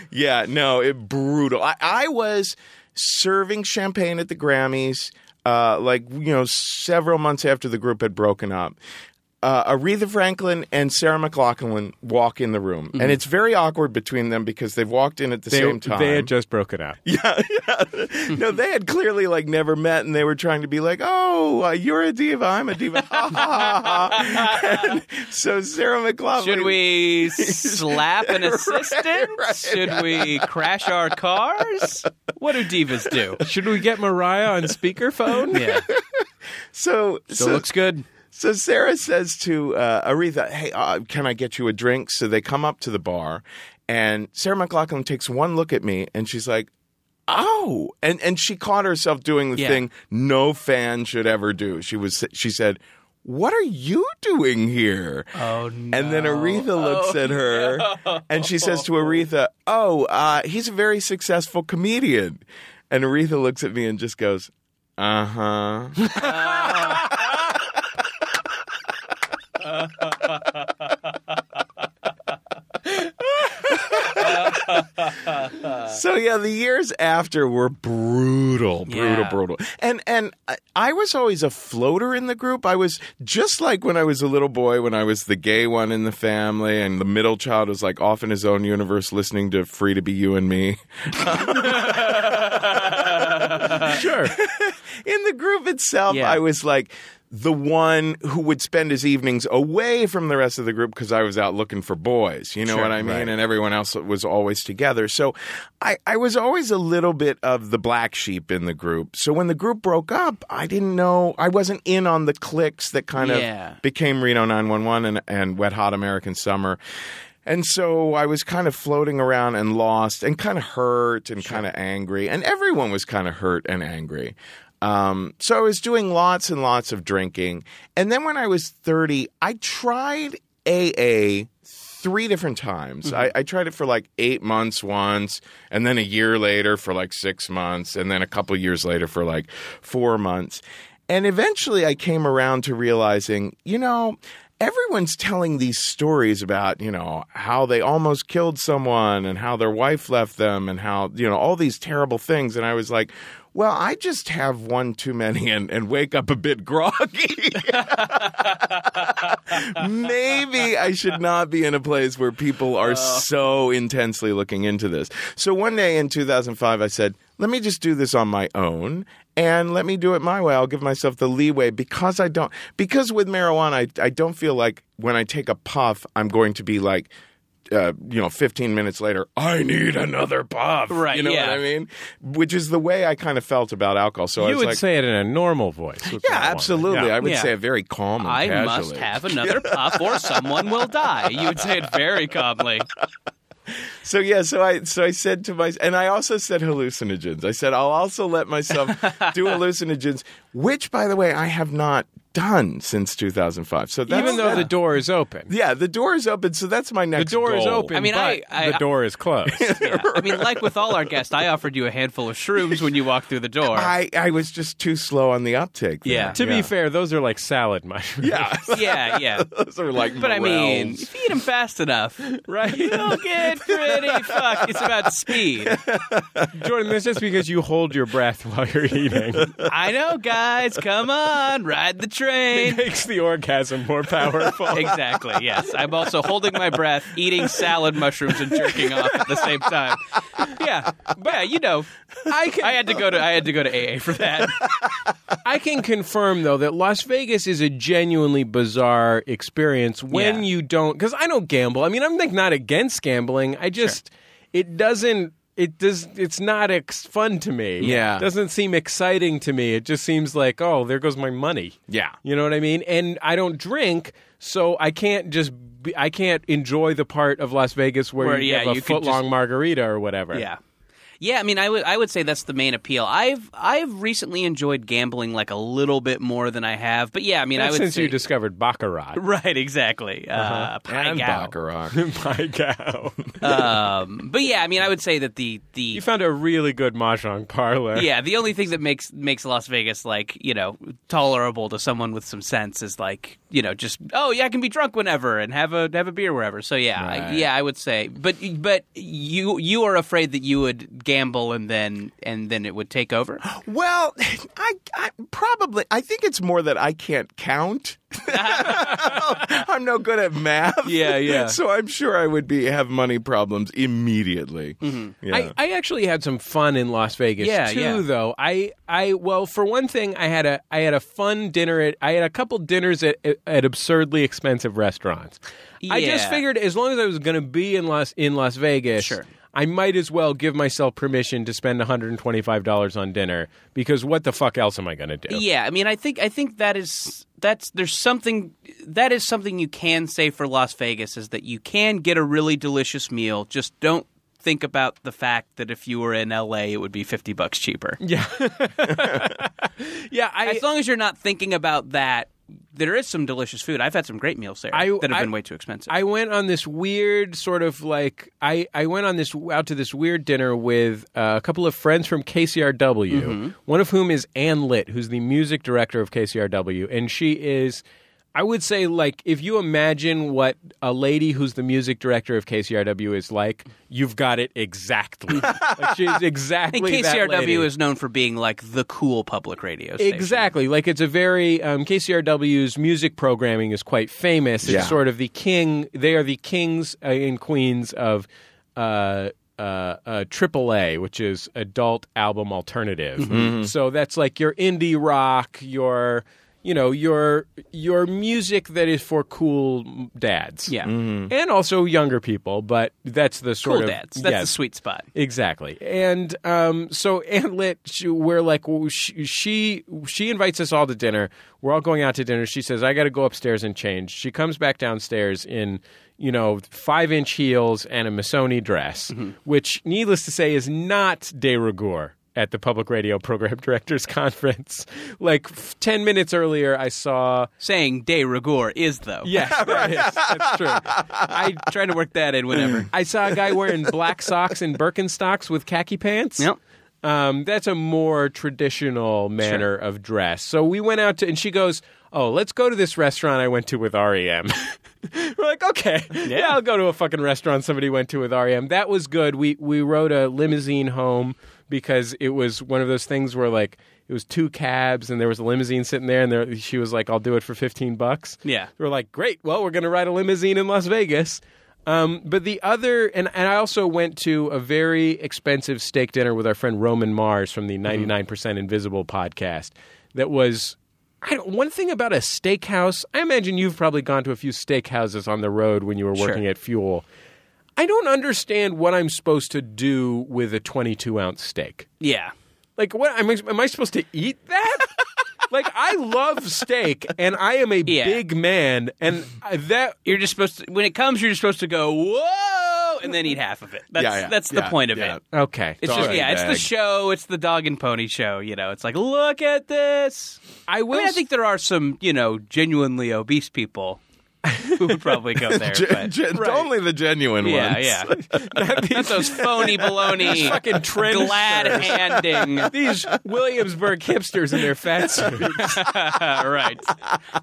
yeah, no, it brutal. I, I was serving champagne at the Grammys, uh, like you know, several months after the group had broken up. Uh, Aretha Franklin and Sarah McLachlan walk in the room, and it's very awkward between them because they've walked in at the they, same time. they had just broken up. yeah, yeah. No, they had clearly like never met, and they were trying to be like, "Oh, uh, you're a diva, I'm a diva." So Sarah McLachlan. Should we slap an Right, assistant? right. Should we crash our cars? What do divas do? Should we get Mariah on speakerphone? Yeah, So, still so looks good. So Sarah says to uh, Aretha, "Hey, uh, can I get you a drink?" So they come up to the bar, and Sarah McLachlan takes one look at me, and she's like, "Oh!" and and she caught herself doing the Yeah. thing no fan should ever do. She was she said. What are you doing here? Oh no! And then Aretha looks at her and she says to Aretha, Oh, uh, he's a very successful comedian. And Aretha looks at me and just goes, Uh huh. so yeah, the years after were brutal, brutal, Yeah. brutal. And and I, was always a floater in the group. I was just like when I was a little boy, when I was the gay one in the family, and the middle child was like off in his own universe, listening to "Free to Be You and Me." sure. in the group itself, Yeah. I was like the one who would spend his evenings away from the rest of the group because I was out looking for boys. You know Sure, what I mean? right. And everyone else was always together. So I, I was always a little bit of the black sheep in the group. So when the group broke up, I didn't know, I wasn't in on the clicks that kind Yeah. of became Reno 911 and, and Wet Hot American Summer. And so I was kind of floating around and lost and kind of hurt and kind of angry. And everyone was kind of hurt and angry. Um, so I was doing lots and lots of drinking. And then when I was 30, I tried AA three different times. I, I tried it for like eight months once, and then a year later for like six months, and then a couple years later for like four months. And eventually I came around to realizing, you know, everyone's telling these stories about, you know, how they almost killed someone and how their wife left them and how, you know, all these terrible things. And I was like, well, I just have one too many and, and wake up a bit groggy. Maybe I should not be in a place where people are so intensely looking into this. So one day in 2005, I said, let me just do this on my own and let me do it my way. I'll give myself the leeway because I don't, because with marijuana, I, I don't feel like when I take a puff, I'm going to be like, uh, you know, 15 minutes later, I need another puff. Right, You know yeah. what I mean? Which is the way I kind of felt about alcohol. So I You was would like, say it in a normal voice. yeah, absolutely. Yeah. I would Yeah. say it very calm I casually. must have another puff, or someone will die. You would say it very calmly. So yeah, so I so I said to my and I also said hallucinogens. I said I'll also let myself do hallucinogens, which by the way I have not done since 2005. So that's, Even though the door is open. yeah, the door is open. So that's my next. The next. door is open, I mean, but I- I- the door is closed. Yeah. I mean, like with all our guests, I offered you a handful of shrooms when you walked through the door. I I was just too slow on the uptake. there. Yeah. to be fair, those are like salad mushrooms. yeah, yeah, yeah. those are like. But I mean, morels. if you eat them fast enough, right? you'll get pretty fucked. It's about speed. Jordan, that's just because you hold your breath while you're eating. I know, guys. Come on, ride the train. Makes the orgasm more powerful. exactly. Yes, I'm also holding my breath, eating salad mushrooms, and jerking off at the same time. Yeah, but yeah, you know, I can, I had to go to I had to go to AA for that. I can confirm though that Las Vegas is a genuinely bizarre experience when Yeah. you don't because I don't gamble. I mean, I'm like not against gambling. I just it doesn't. It does. It's not ex- fun to me. Yeah. it doesn't seem exciting to me. It just seems like, oh, there goes my money. Yeah. you know what I mean. And I don't drink, so I can't just. Be, I can't enjoy the part of Las Vegas where, Where, you yeah, have a you foot long just- margarita or whatever. Yeah. Yeah, I mean, I would I would say that's the main appeal. I've I've recently enjoyed gambling like a little bit more than I have, but yeah, I mean, I would since say you discovered baccarat. right, exactly. uh Pai and Gow. baccarat. Um, but yeah, I mean, I would say that the the You found a really good mahjong parlor. yeah, the only thing that makes makes Las Vegas like you know tolerable to someone with some sense is like you know just oh yeah, I can be drunk whenever and have a have a beer wherever. So yeah, I, yeah, I would say, but but you you are afraid that you would gamble and then and then it would take over. Well, I, I probably I think it's more that I can't count. I'm no good at math. Yeah, yeah. So I'm sure I would be have money problems immediately. Mm-hmm. Yeah. I, I actually had some fun in Las Vegas Yeah, too, yeah. though. I, I well, for one thing, I had a I had a fun dinner at I had a couple dinners at at absurdly expensive restaurants. I just figured as long as I was going to be in Las in Las Vegas, Sure. I might as well give myself permission to spend $125 on dinner because what the fuck else am I going to do? Yeah, I mean, I think I think that is that's there's something that is something you can say for Las Vegas is that you can get a really delicious meal. Just don't think about the fact that if you were in LA, it would be fifty bucks cheaper. Yeah. yeah, I As long as you're not thinking about that, there is some delicious food. I've had some great meals there I- that have I- been way too expensive. I went on this weird sort of like I, I went on this out to this weird dinner with uh, a couple of friends from KCRW. Mm-hmm. One of whom is Anne Litt, who's the music director of KCRW, and she is. I would say, like, if you imagine what a lady who's the music director of KCRW is like, you've got it exactly. like, she's and exactly that lady. KCRW is known for being like the cool public radio station. Exactly. Like it's a very um, KCRW's music programming is quite famous. It's Yeah. sort of the king. They are the kings uh, and queens of uh, uh, uh, AAA, which is adult album alternative. Mm-hmm. So that's like your indie rock, your you know your your music that is for cool dads. Yeah. And also younger people, but that's the sort Cool of dads. That's yes. the sweet spot. Exactly, and um, so Anne Litt, she, we're like, well, she, she she invites us all to dinner. We're all going out to dinner. She says, "I got to go upstairs and change." She comes back downstairs in you know five inch heels and a Missoni dress, which, needless to say, is not de rigueur at the public radio program directors conference. Like f- ten minutes earlier, I saw. Saying de rigueur is though. Yes, that is. That's true. I trying to work that in whenever. I saw a guy wearing black socks and Birkenstocks with khaki pants. Yep. Um, that's a more traditional manner of dress. So we went out to, and she goes, "Oh, let's go to this restaurant I went to with REM." We're like, "Okay, yeah. I'll go to a fucking restaurant somebody went to with REM." That was good. We we rode a limousine home because it was one of those things where like it was two cabs and there was a limousine sitting there, and there, she was like, "I'll do it for fifteen bucks." Yeah. we're like, "Great, well, we're going to ride a limousine in Las Vegas." Um, but the other, and, and I also went to a very expensive steak dinner with our friend Roman Mars from the 99% Invisible podcast. That was, I don't, one thing about a steakhouse. I imagine you've probably gone to a few steakhouses on the road when you were working Sure. at Fuel. I don't understand what I'm supposed to do with a 22 ounce steak. Yeah. Like, what am I, am I supposed to eat that? like, I love steak, and I am a Yeah. big man, and that You're just supposed to when it comes, you're just supposed to go whoa, and then eat half of it. That's Yeah, yeah, that's the point of it. okay. It's Dog just yeah, it's the show. It's the dog and pony show. You know, it's like look at this. I I mean, I think there are some you know genuinely obese people who would probably go there. Gen- but, gen- Only the genuine yeah, ones. yeah. Yeah. Not those phony baloney fucking trend glad handing. these Williamsburg hipsters in their fat suits. right.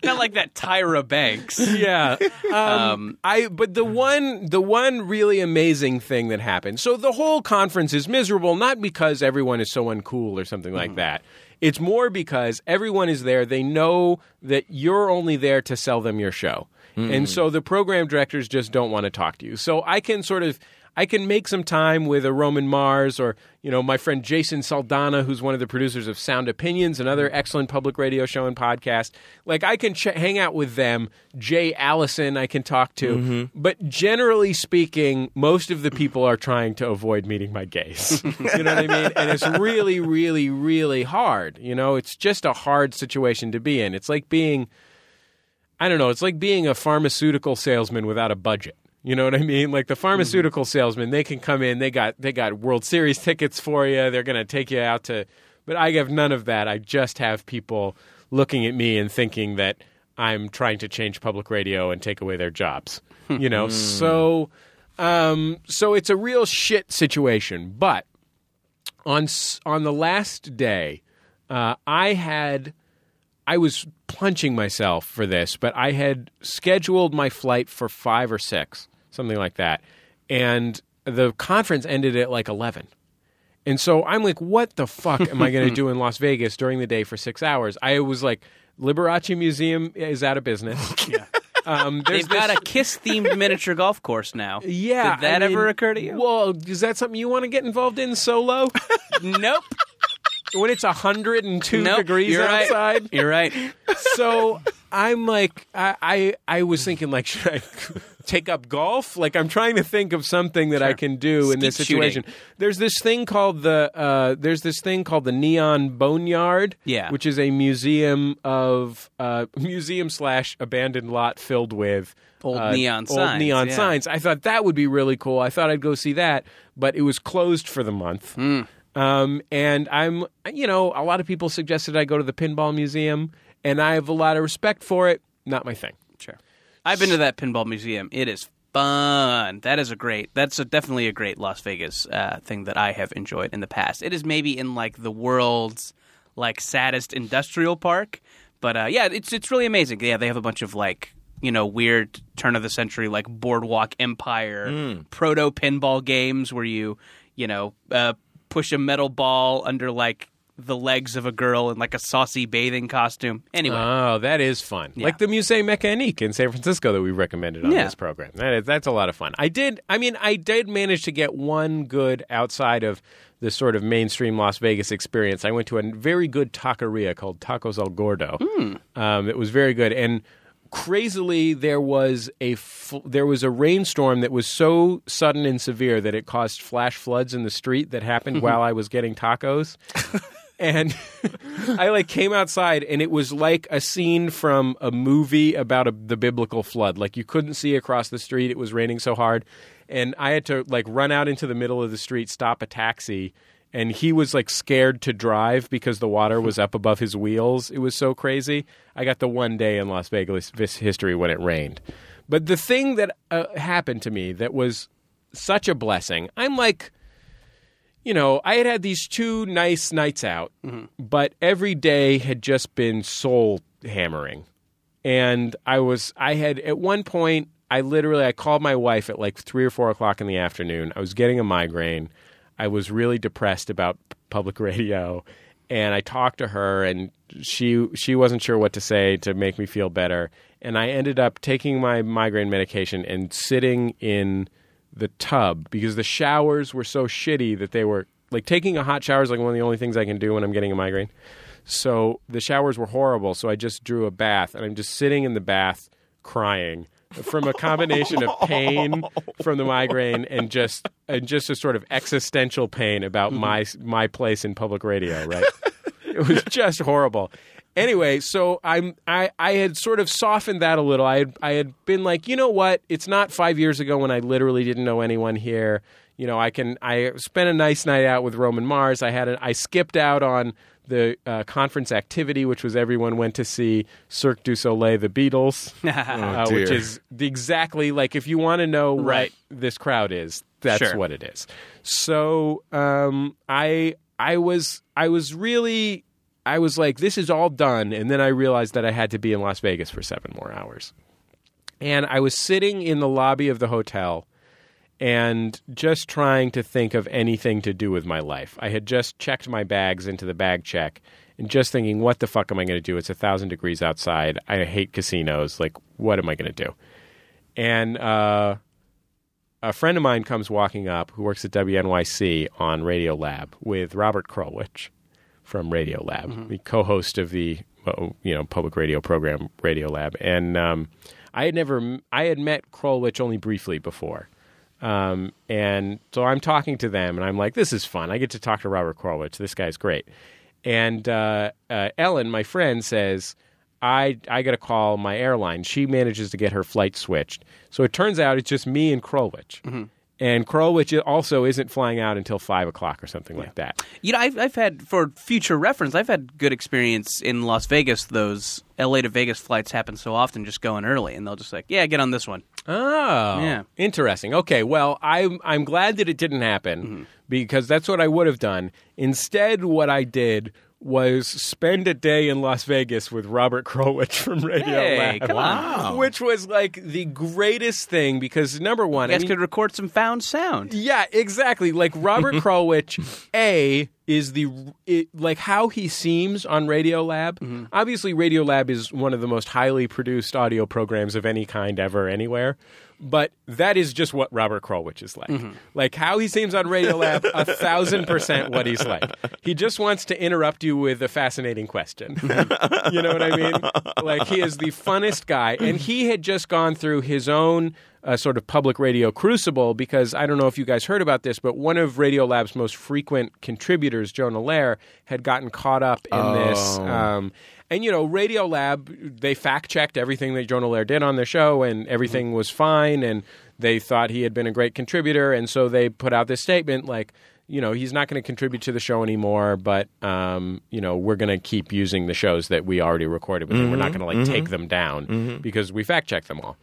Not like that Tyra Banks. yeah. Um, Um, I but the one the one really amazing thing that happened. So the whole conference is miserable not because everyone is so uncool or something like that. It's more because everyone is there. They know that you're only there to sell them your show. And hmm. so the program directors just don't want to talk to you. So I can sort of I can make some time with a Roman Mars or you know my friend Jason Saldanha, who's one of the producers of Sound Opinions, another hmm. excellent public radio show and podcast. Like I can ch- hang out with them. Jay Allison, I can talk to. Mm-hmm. But generally speaking, most of the people are trying to avoid meeting my gaze. you know what I mean? And it's really, really, really hard. You know, it's just a hard situation to be in. It's like being I don't know. It's like being a pharmaceutical salesman without a budget. You know what I mean? Like the pharmaceutical salesman, they can come in. They got they got World Series tickets for you. They're going to take you out to. But I have none of that. I just have people looking at me and thinking that I'm trying to change public radio and take away their jobs. You know, so um, so it's a real shit situation. But on on the last day, uh, I had I was punching myself for this, but I had scheduled my flight for five or six, something like that, and the conference ended at like eleven. And so I'm like, what the fuck am I going to do in Las Vegas during the day for six hours? I was like, Liberace Museum is out of business. yeah. Um, They've got a Kiss themed miniature golf course now. yeah. Did that I mean, ever occur to you? Well, is that something you want to get involved in solo? nope. When it's 102 Nope. degrees You're right. outside? You're right. so I'm like, I, I, I was thinking, like, should I take up golf? Like, I'm trying to think of something that I can do in this Skeet shooting. situation. There's this thing called the, uh, there's this thing called the Neon Boneyard, Yeah. which is a museum of, uh, museum slash abandoned lot filled with. Old uh, neon old signs, neon yeah. signs. I thought that would be really cool. I thought I'd go see that, but it was closed for the month. Hmm. Um, and I'm, you know, a lot of people suggested I go to the Pinball Museum, and I have a lot of respect for it. Not my thing. Sure. I've been to that pinball museum. It is fun. That is a great. That's a, definitely a great Las Vegas uh, thing that I have enjoyed in the past. It is maybe in like the world's like saddest industrial park, but uh, yeah, it's it's really amazing. Yeah, they have a bunch of like you know weird turn of the century like boardwalk empire proto pinball games where you you know uh, push a metal ball under like the legs of a girl in like a saucy bathing costume. Anyway, Oh, that is fun. Yeah. Like the Musée Mécanique in San Francisco that we recommended on Yeah. this program. That is, that's a lot of fun. I did. I mean, I did manage to get one good outside of the sort of mainstream Las Vegas experience. I went to a very good taqueria called Tacos El Gordo. Um, it was very good and. Crazily, there was a f- there was a rainstorm that was so sudden and severe that it caused flash floods in the street that happened mm-hmm. while I was getting tacos. And I like came outside and it was like a scene from a movie about a, the biblical flood. Like you couldn't see across the street; it was raining so hard, and I had to like run out into the middle of the street, stop a taxi, and he was like scared to drive because the water was up above his wheels. It was so crazy. I got the one day in Las Vegas history when it rained, but the thing that uh, happened to me that was such a blessing. I'm like you know, I had had these two nice nights out, but every day had just been soul hammering. And I was, I had, at one point, I literally, I called my wife at like three or four o'clock in the afternoon. I was getting a migraine. I was really depressed about public radio. And I talked to her, and she she wasn't sure what to say to make me feel better. And I ended up taking my migraine medication and sitting in the tub because the showers were so shitty that they were like taking a hot shower is like one of the only things I can do when I'm getting a migraine. So the showers were horrible. So I just drew a bath and I'm just sitting in the bath crying from a combination of pain from the migraine and just and just a sort of existential pain about mm-hmm. my my place in public radio, right? it was just horrible. Anyway, so I'm I, I had sort of softened that a little. I had I had been like, you know what? It's not five years ago when I literally didn't know anyone here. You know, I can I spent a nice night out with Roman Mars. I had a, I skipped out on the uh, conference activity, which was everyone went to see Cirque du Soleil, the Beatles, uh, dear. which is exactly like if you want to know Right. what this crowd is, that's Sure. what it is. So um, I I was I was really I was like, this is all done, and then I realized that I had to be in Las Vegas for seven more hours, and I was sitting in the lobby of the hotel, and just trying to think of anything to do with my life. I had just checked my bags into the bag check and just thinking, what the fuck am I going to do? It's a thousand degrees outside. I hate casinos. Like, what am I going to do? And uh, a friend of mine comes walking up who works at WNYC on Radio Lab with Robert Krulwich from Radio Lab, the co-host of the uh, you know public radio program Radio Lab, and um, I had never I had met Krulwich only briefly before. Um, and so I'm talking to them, and I'm like, "This is fun. I get to talk to Robert Krulwich. This guy's great." And uh, uh, Ellen, my friend, says, "I I got to call my airline. She manages to get her flight switched. So it turns out it's just me and Krulwich, and Krulwich also isn't flying out until five o'clock or something like that. You know, I've, I've had, for future reference, I've had good experience in Las Vegas. Those LA to Vegas flights happen so often, just going early, and they'll just like, yeah, get on this one. Oh, Yeah. interesting. Okay, well, I'm I'm glad that it didn't happen Mm-hmm. because that's what I would have done. Instead, what I did was spend a day in Las Vegas with Robert Krulwich from Radio Hey, Lab, on. which was like the greatest thing because number one, You I mean, could record some found sound. yeah, exactly. Like Robert Krulwich, A is the it, like how he seems on Radio Lab. Mm-hmm. Obviously, Radio Lab is one of the most highly produced audio programs of any kind ever anywhere. But that is just what Robert Krulwich is like. Like how he seems on Radio Lab, a thousand percent what he's like. He just wants to interrupt you with a fascinating question. you know what I mean? Like he is the funnest guy, and he had just gone through his own uh, sort of public radio crucible because I don't know if you guys heard about this, but one of Radio Lab's most frequent contributors, Jonah Lehrer, had gotten caught up in this. Um, and you know, Radio Lab, they fact checked everything that Jonah Lehrer did on the show, and everything mm-hmm. was fine, and they thought he had been a great contributor, and so they put out this statement like you know he's not going to contribute to the show anymore but um, you know we're going to keep using the shows that we already recorded with him. We're not mm-hmm. going to like take mm-hmm. them down because we fact checked them all.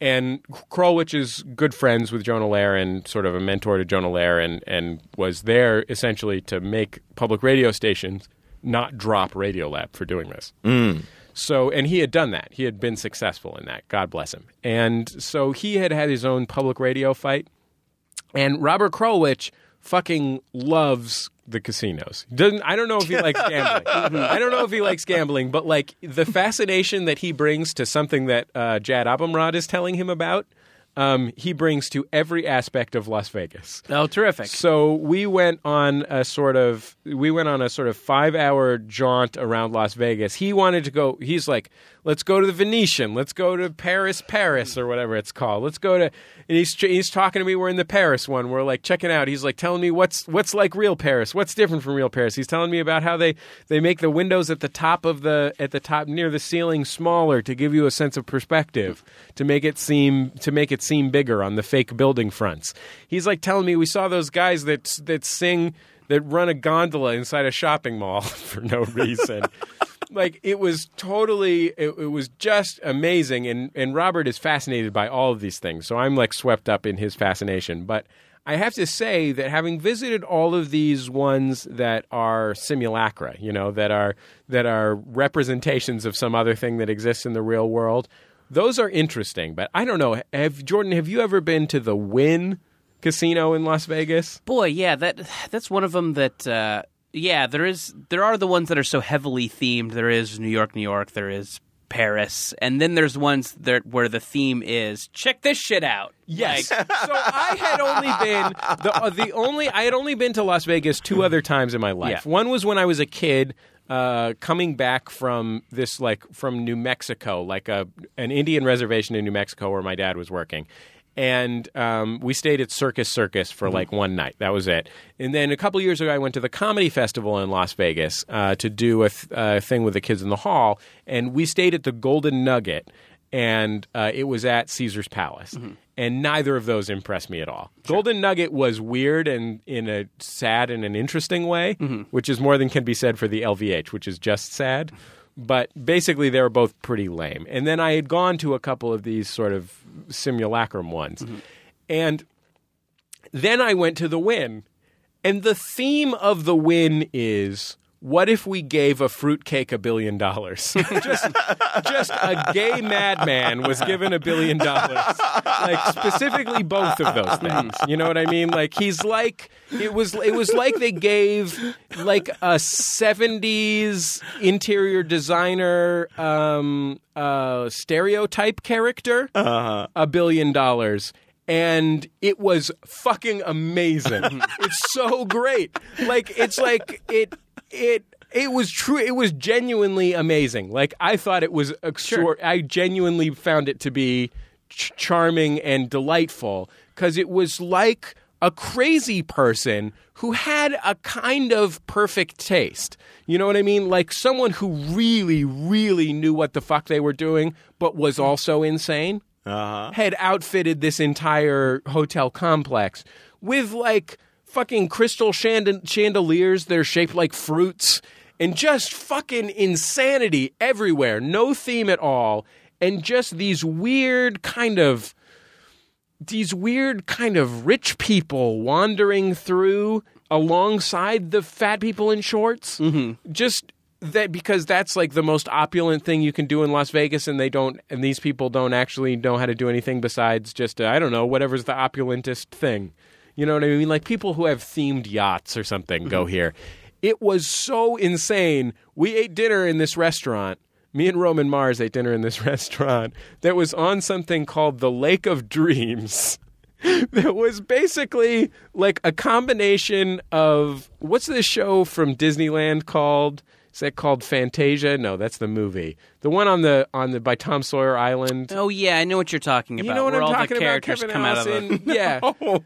And Krulwich is good friends with Jonah Lehrer and sort of a mentor to Jonah Lair and, and was there essentially to make public radio stations not drop Radiolab for doing this. So, and he had done that. He had been successful in that. God bless him. And so he had had his own public radio fight. And Robert Krulwich fucking loves the casinos. Doesn't I don't know if he likes gambling. I don't know if he likes gambling, but like the fascination that he brings to something that uh, Jad Abumrad is telling him about, um, he brings to every aspect of Las Vegas. Oh, terrific. So we went on a sort of we went on a sort of five hour jaunt around Las Vegas. He wanted to go. He's like, let's go to the Venetian. Let's go to Paris, Paris, or whatever it's called. Let's go to. And he's he's talking to me. We're in the Paris one. We're like checking out. He's like telling me what's what's like real Paris. What's different from real Paris. He's telling me about how they they make the windows at the top of the at the top near the ceiling smaller to give you a sense of perspective to make it seem to make it seem bigger on the fake building fronts. He's like telling me we saw those guys that that sing that run a gondola inside a shopping mall for no reason. like it was totally it, it was just amazing and and Robert is fascinated by all of these things. So I'm like swept up in his fascination, but I have to say that having visited all of these ones that are simulacra, you know, that are that are representations of some other thing that exists in the real world, those are interesting. But I don't know. Have Jordan? Have you ever been to the Wynn Casino in Las Vegas? Boy, yeah, that that's one of them that uh, yeah, there is there are the ones that are so heavily themed. There is New York, New York, there is Paris, and then there's ones that where the theme is check this shit out. Yes. Like, so I had only been the uh, the only I had only been to Las Vegas two other times in my life. Yeah. One was when I was a kid. Uh, coming back from this, like from New Mexico, like a an Indian reservation in New Mexico where my dad was working, and um, we stayed at Circus Circus for like one night. That was it. And then a couple years ago, I went to the comedy festival in Las Vegas uh, to do a th- uh, thing with the kids in the hall, and we stayed at the Golden Nugget, and uh, it was at Caesar's Palace. And neither of those impressed me at all. Golden Nugget was weird and in a sad and an interesting way, which is more than can be said for the LVH, which is just sad. But basically, they were both pretty lame. And then I had gone to a couple of these sort of simulacrum ones. Mm-hmm. And then I went to the Wynn. And the theme of the Wynn is what if we gave a fruitcake a billion dollars? just, just a gay madman was given a billion dollars. Like specifically both of those things. You know what I mean? Like he's like it was. It was like they gave like a '70s interior designer um, uh, stereotype character a billion dollars. And it was fucking amazing. it's so great. Like it's like it it it was true. It was genuinely amazing. Like I thought it was extra- I genuinely found it to be ch- charming and delightful because it was like a crazy person who had a kind of perfect taste. You know what I mean? Like someone who really, really knew what the fuck they were doing, but was also insane Uh-huh. had outfitted this entire hotel complex with like fucking crystal chandeliers that are shaped like fruits and just fucking insanity everywhere. No theme at all. And just these weird kind of these weird kind of rich people wandering through alongside the fat people in shorts. Mm-hmm. Just that because that's like the most opulent thing you can do in Las Vegas, and they don't, and these people don't actually know how to do anything besides just uh, I don't know whatever's the opulentest thing. You know what I mean? Like people who have themed yachts or something go mm-hmm. here. It was so insane. We ate dinner in this restaurant. Me and Roman Mars ate dinner in this restaurant that was on something called the Lake of Dreams. that was basically like a combination of what's this show from Disneyland called? Is that called Fantasia? No, that's the movie. The one on the on the by Tom Sawyer Island. Oh yeah, I know what you're talking about. You know what where I'm all talking the characters about? Kevin come out of Allison? a yeah.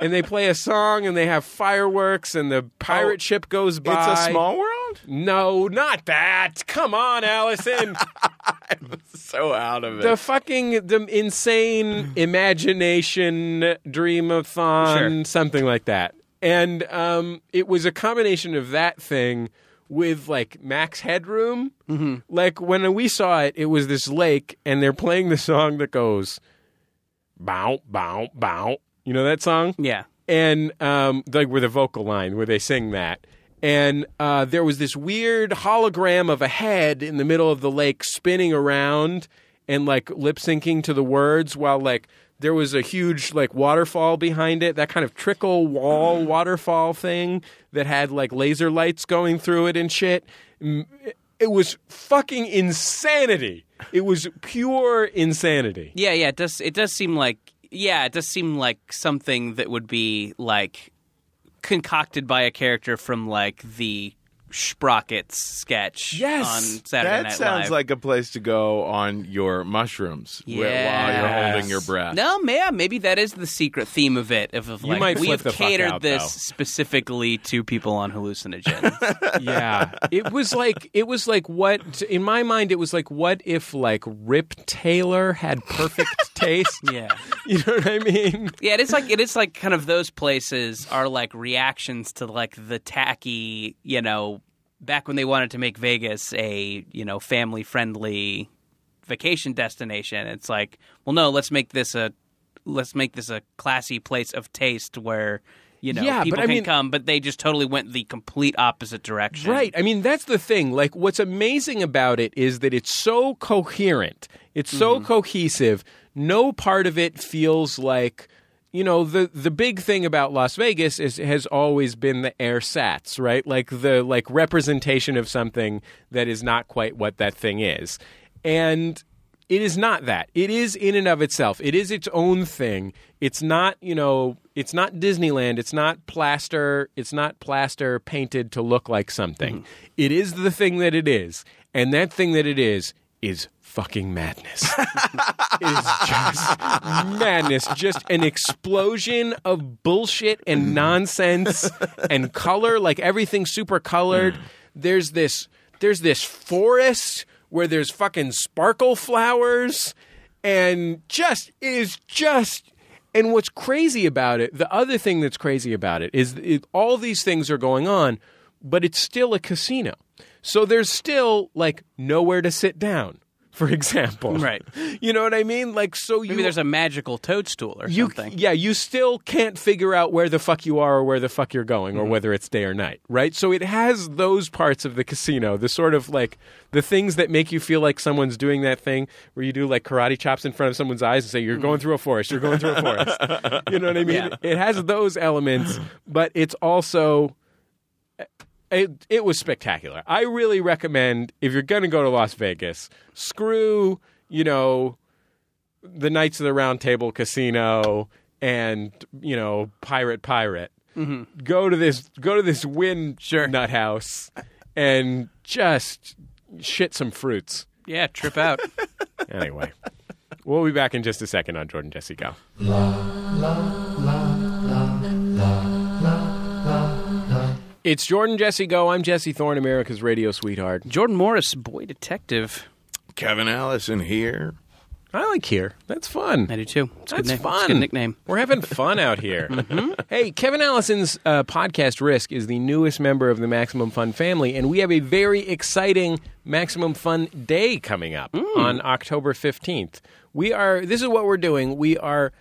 and they play a song and they have fireworks and the pirate Oh, ship goes by. It's a small world. No, not that. Come on, Allison. I'm so out of it. the fucking the insane imagination dream-a-thon, Sure. something like that. And um, it was a combination of that thing with like Max Headroom. Mm-hmm. Like when we saw it, it was this lake, and they're playing the song that goes bow bow bow. You know that song? yeah. and um, like with a vocal line where they sing that. And uh, there was this weird hologram of a head in the middle of the lake spinning around and like lip syncing to the words while like there was a huge like waterfall behind it, that kind of trickle wall waterfall thing that had like laser lights going through it and shit. Mm, It was fucking insanity. It was pure insanity. Yeah, yeah, it does it does seem like yeah, it does seem like something that would be like concocted by a character from like the Sprockets sketch Yes, on Saturday that Night sounds Live. like a place to go on your mushrooms wh- while you're holding your breath. No, yeah, maybe that is the secret theme of it. Of, of You like, might we flip have the fuck catered out, this though. specifically to people on hallucinogens. yeah it was like it was like what in my mind it was like what if like rip taylor had perfect taste yeah, you know what i mean yeah. It is like it is like kind of those places are like reactions to like the tacky, you know, back when they wanted to make Vegas a you know family friendly vacation destination. It's like, well, no, let's make this a let's make this a classy place of taste where. You know, Yeah, but people I can mean- come, but they just totally went the complete opposite direction. right i mean that's the thing like what's amazing about it is that it's so coherent it's so mm-hmm. cohesive no part of it feels like you know the the big thing about Las Vegas is has always been the ersatz, right? Like the like representation of something that is not quite what that thing is. And it is not that. It is in and of itself. It is its own thing. It's not, you know, it's not Disneyland. It's not plaster. It's not plaster painted to look like something. Mm-hmm. It is the thing that it is. And that thing that it is is fucking madness. it is just madness. Just an explosion of bullshit and nonsense and color, like everything super colored. There's this there's this forest where there's fucking sparkle flowers and just it is just and what's crazy about it the other thing that's crazy about it is it, all these things are going on but it's still a casino so there's still like nowhere to sit down for example. Right. You know what I mean? Like, so you Maybe there's a magical toadstool or you something. yeah you still can't figure out where the fuck you are or where the fuck you're going Mm-hmm. or whether it's day or night right so it has those parts of the casino the sort of like the things that make you feel like someone's doing that thing where you do like karate chops in front of someone's eyes and say you're going through a forest you're going through a forest you know what i mean Mm-hmm. Yeah. it has those elements but it's also it, it was spectacular. I really recommend if you're going to go to Las Vegas, screw, you know, the Knights of the Round Table Casino and, you know, Pirate Pirate. Mm-hmm. Go to this go to this Wynn Sure. nut house and just shit some fruits. Yeah, trip out. Anyway. We'll be back in just a second on Jordan Jesse Go. It's Jordan Jesse Go. I'm Jesse Thorne, America's radio sweetheart. Jordan Morris, boy detective. Kevin Allison here. I like here. That's fun. I do too. It's a good That's fun. It's a good nickname. We're having fun out here. Hey, Kevin Allison's uh, podcast Risk is the newest member of the Maximum Fun family, and we have a very exciting Maximum Fun Day coming up on October 15th. We are, this is what we're doing. We are,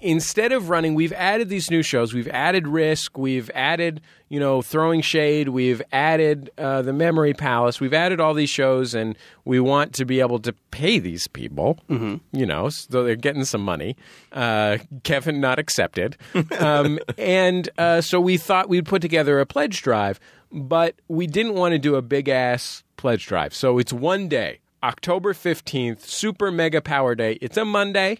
instead of running, we've added these new shows. We've added Risk, we've added, you know, Throwing Shade, we've added uh, The Memory Palace, we've added all these shows, and we want to be able to pay these people, you know, so they're getting some money. Uh, Kevin not accepted. um, and uh, so we thought we'd put together a pledge drive, but we didn't want to do a big ass pledge drive. So it's one day, October 15th, Super Mega Power Day. It's a Monday.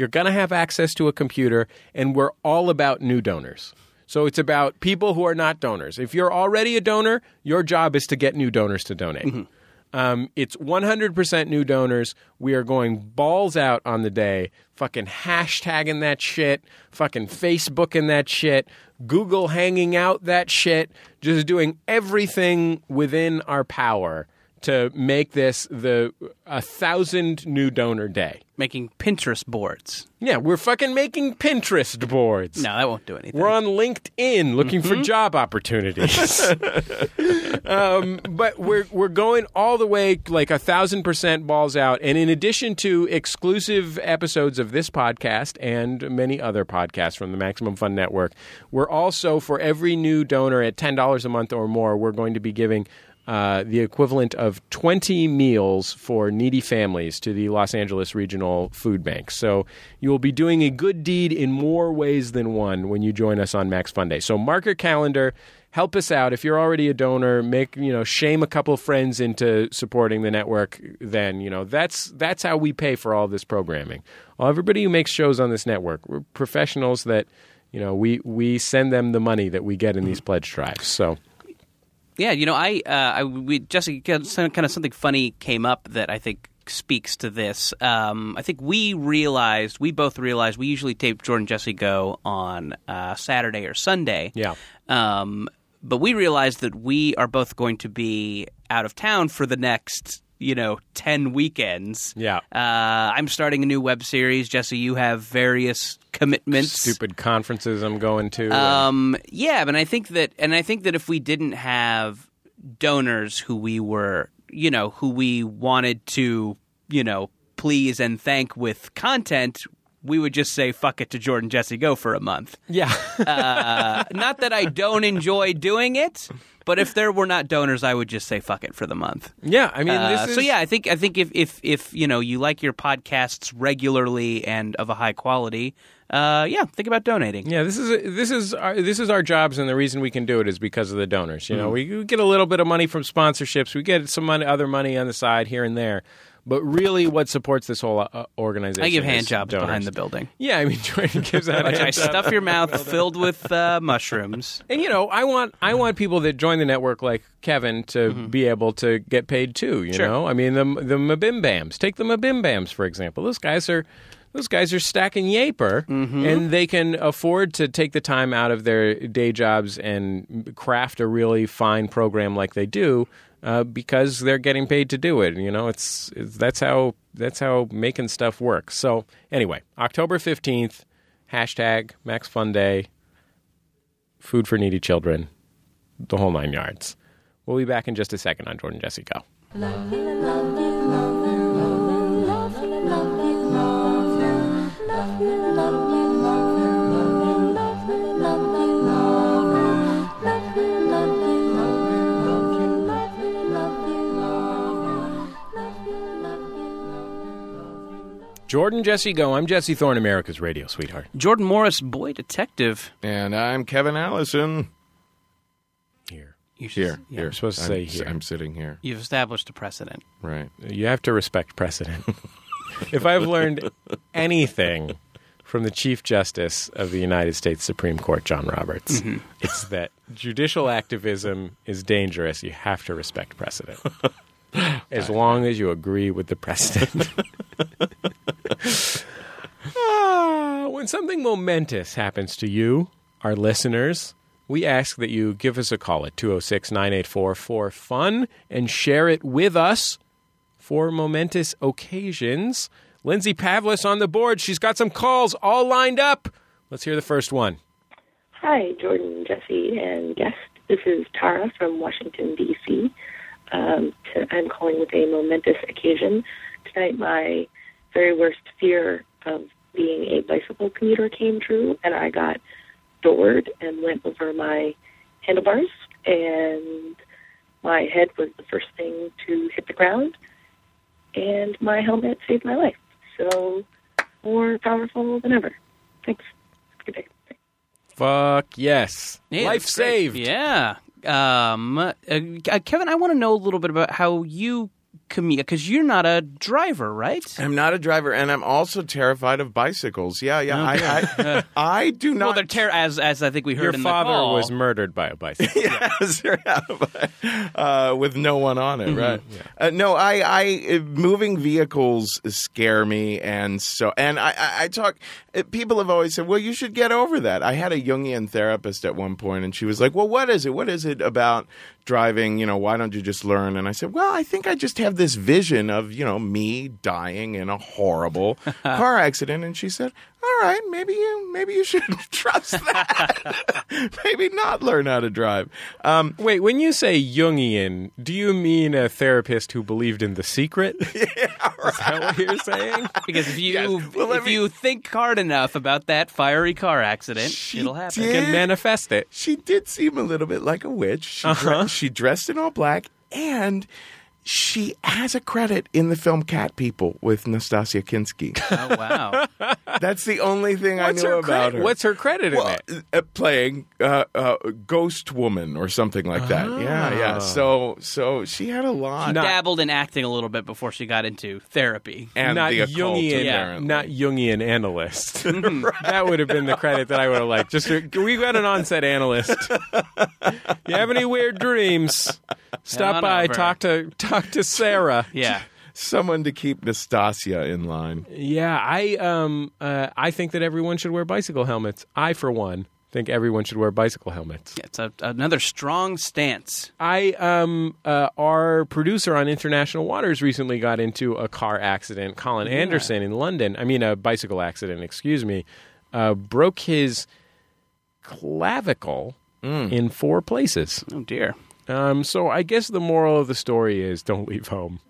You're going to have access to a computer, and we're all about new donors. So it's about people who are not donors. If you're already a donor, your job is to get new donors to donate. Um, it's 100% new donors. We are going balls out on the day, fucking hashtagging that shit, fucking Facebooking that shit, Google hanging out that shit, just doing everything within our power to make this the a thousand new donor day. Making Pinterest boards. Yeah, we're fucking making Pinterest boards. No, that won't do anything. We're on LinkedIn looking for job opportunities. um, but we're we're going all the way like a thousand percent balls out. And in addition to exclusive episodes of this podcast and many other podcasts from the Maximum Fun Network, we're also for every new donor at ten dollars a month or more, we're going to be giving uh, the equivalent of 20 meals for needy families to the Los Angeles Regional Food Bank. So you will be doing a good deed in more ways than one when you join us on Max Fun Day. So mark your calendar. Help us out. If you're already a donor, make you know shame a couple friends into supporting the network. Then you know that's that's how we pay for all this programming. Well, everybody who makes shows on this network, we're professionals that you know we we send them the money that we get in these pledge drives. So Yeah, you know, I, uh, I we Jesse, kind of something funny came up that I think speaks to this. Um, I think we realized, we both realized, we usually tape Jordan Jesse Go on uh, Saturday or Sunday. Yeah. Um, but we realized that we are both going to be out of town for the next, you know, ten weekends. Yeah. Uh, I'm starting a new web series. Jesse, you have various commitments. stupid conferences I'm going to. Um, yeah, but I think that, and I think that if we didn't have donors who we were, you know, who we wanted to, you know, please and thank with content, we would just say "fuck it" to Jordan Jesse Go for a month. yeah. Uh, not that I don't enjoy doing it, but if there were not donors, I would just say "fuck it" for the month. yeah. I mean, Uh, this is. so yeah, I think I think if if if you know you like your podcasts regularly and of a high quality, uh, yeah, think about donating. Yeah, this is this is our, this is our jobs, and the reason we can do it is because of the donors. You know, Mm-hmm. we, we get a little bit of money from sponsorships, we get some money, other money on the side here and there, but really, what supports this whole uh, organization? I give hand jobs donors. behind the building. Yeah, I mean, Jordan gives out. Which I stuff your mouth filled with uh, mushrooms. And you know, I want I want people that join the network like Kevin to be able to get paid too. You Mm-hmm. Sure. know, I mean the the MBMBaMs. Take the MBMBaMs for example. Those guys are those guys are stacking yaper, Mm-hmm. and they can afford to take the time out of their day jobs and craft a really fine program like they do. Uh, because they're getting paid to do it, you know, it's, it's that's how that's how making stuff works. So anyway, October fifteenth, hashtag Max Fun Day, food for needy children, the whole nine yards. We'll be back in just a second on Jordan Jesse Go. Jordan Jesse Go. I'm Jesse Thorne, America's radio sweetheart. Jordan Morris, boy detective. And I'm Kevin Allison. Here. You should- Here, yeah. here. You're supposed to I'm, say here. I'm sitting here. You've established a precedent. Right. You have to respect precedent. if I've learned anything from the Chief Justice of the United States Supreme Court, John Roberts, mm-hmm. it's that judicial activism is dangerous. You have to respect precedent. As long as you agree with the precedent. When something momentous happens to you, our listeners, we ask that you give us a call at 206 984 4FUN and share it with us for momentous occasions. Lindsay Pavlis on the board. She's got some calls all lined up. Let's hear the first one. Hi, Jordan, Jesse, and guest. This is Tara from Washington, D.C. Um, I'm calling with a momentous occasion. Tonight, my very worst fear of being a bicycle commuter came true, and I got doored and went over my handlebars, and my head was the first thing to hit the ground, and my helmet saved my life. So, more powerful than ever. Thanks. Good day. Fuck yes. Yeah, Life that's great. saved. Yeah. Um, uh, uh, Kevin, I want to know a little bit about how you commute because you're not a driver, right? I'm not a driver, and I'm also terrified of bicycles. Yeah, yeah. I, I, I do not. well, they're ter- as as I think we heard Your in father the call. was murdered by a bicycle. yes, uh, with no one on it, Mm-hmm. right? Uh, no, I, I, uh, moving vehicles scare me, and so, and I, I, I talk. uh, People have always said, "Well, you should get over that." I had a Jungian therapist at one point, and she was like, "Well, what is it? What is it about driving? You know, why don't you just learn?" And I said, "Well, I think I just have this vision of you know me dying in a horrible car accident." And she said, "All right, maybe you, maybe you should trust that. maybe not learn how to drive." Um, Wait, when you say Jungian, do you mean a therapist who believed in the secret? yeah, Is that what you're saying? because if you Yes. Well, if me- you think hard enough about that fiery car accident, She it'll happen. did. Can manifest it. she did seem a little bit like a witch. She, dre- she dressed in all black, and she has a credit in the film Cat People with Nastassja Kinski. Oh wow! That's the only thing What's I knew her about credit? her. What's her credit well, in it? uh, playing uh, uh, Ghost Woman or something like that. Yeah, yeah. So, so she had a lot. Not- Dabbled in acting a little bit before she got into therapy. and not the occult, Jungian, apparently. not Jungian analyst. That would have been the credit that I would have liked. Just we got an onset analyst. you have any weird dreams? Stop by. over. Talk to talk to Sarah. Yeah. someone to keep Nastassja in line. Yeah, I um uh, I think that everyone should wear bicycle helmets. I, for one, think everyone should wear bicycle helmets. Yeah, It's a, another strong stance. I um uh, our producer on International Waters recently got into a car accident. Colin Anderson in London. I mean a bicycle accident. Excuse me. Uh, broke his clavicle in four places. Oh dear. Um, so I guess the moral of the story is don't leave home.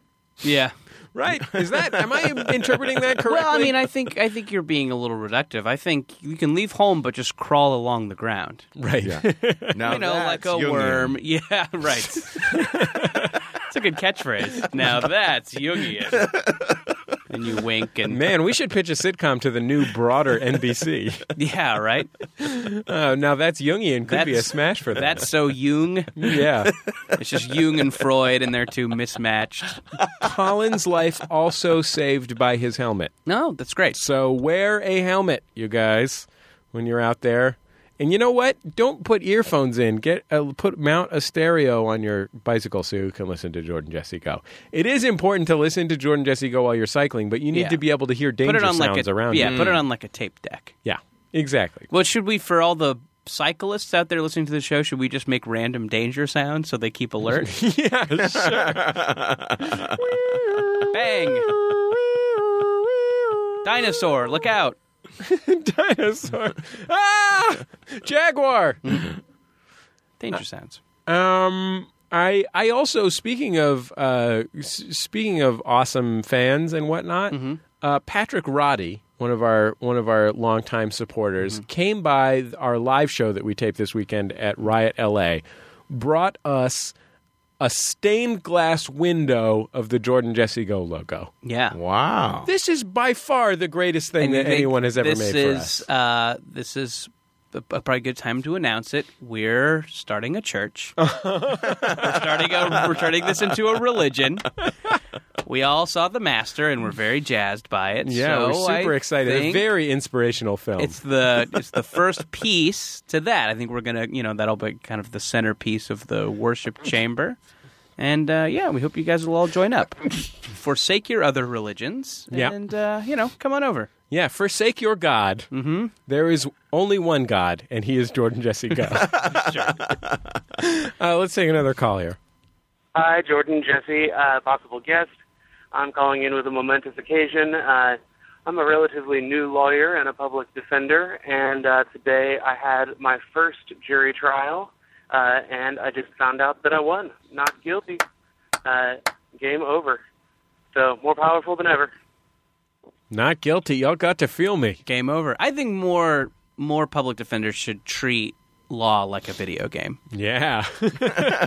Yeah. Right? Is that am I interpreting that correctly? Well, I mean, I think I think you're being a little reductive. I think you can leave home, but just crawl along the ground. right. Now you know, like a Jungian. worm. Yeah, right. It's a good catchphrase. Now that's Jungian. And you wink and Man, we should pitch a sitcom to the new, broader NBC. yeah, right. Uh, now that's Jungian could be a smash for them. That's so Jung. yeah. It's just Jung and Freud, and they're too mismatched. Colin's life also saved by his helmet. No, that's great. So wear a helmet, you guys, when you're out there. And you know what? Don't put earphones in. Get a, put mount a stereo on your bicycle so you can listen to Jordan Jesse Go. It is important to listen to Jordan Jesse Go while you're cycling, but you need Yeah. to be able to hear danger Put it on sounds like a around yeah. you. Put it on like a tape deck. Yeah, exactly. Well, should we for all the cyclists out there listening to the show? Should we just make random danger sounds so they keep alert? yeah, sure. Bang! Dinosaur, look out! Dinosaur. ah! Jaguar. Danger sounds. Um, I I also speaking of uh, s- speaking of awesome fans and whatnot, uh, Patrick Roddy, one of our one of our longtime supporters, came by our live show that we taped this weekend at Riot LA, brought us a stained glass window of the Jordan Jesse Go logo. Yeah. Wow. This is by far the greatest thing I that think anyone has ever this made is, for us. Uh, this is a, probably good time to announce it. We're starting a church. we're starting a, we're turning this into a religion. We all saw the master and we're very jazzed by it. Yeah, so we're super I excited. A very inspirational film. It's the it's the first piece to that. I think we're gonna you know that'll be kind of the centerpiece of the worship chamber. And uh, yeah, we hope you guys will all join up. Forsake your other religions, and uh, you know, come on over. Yeah, forsake your God. Mm-hmm. is only one God, and he is Jordan Jesse Go. uh, let's take another call here. Hi, Jordan, Jesse, uh, possible guest. I'm calling in with a momentous occasion. Uh, I'm a relatively new lawyer and a public defender, and uh, today I had my first jury trial, uh, and I just found out that I won. Not guilty. Uh, game over. So, more powerful than ever. Not guilty. Y'all got to feel me. Game over. I think more more public defenders should treat law like a video game. Yeah.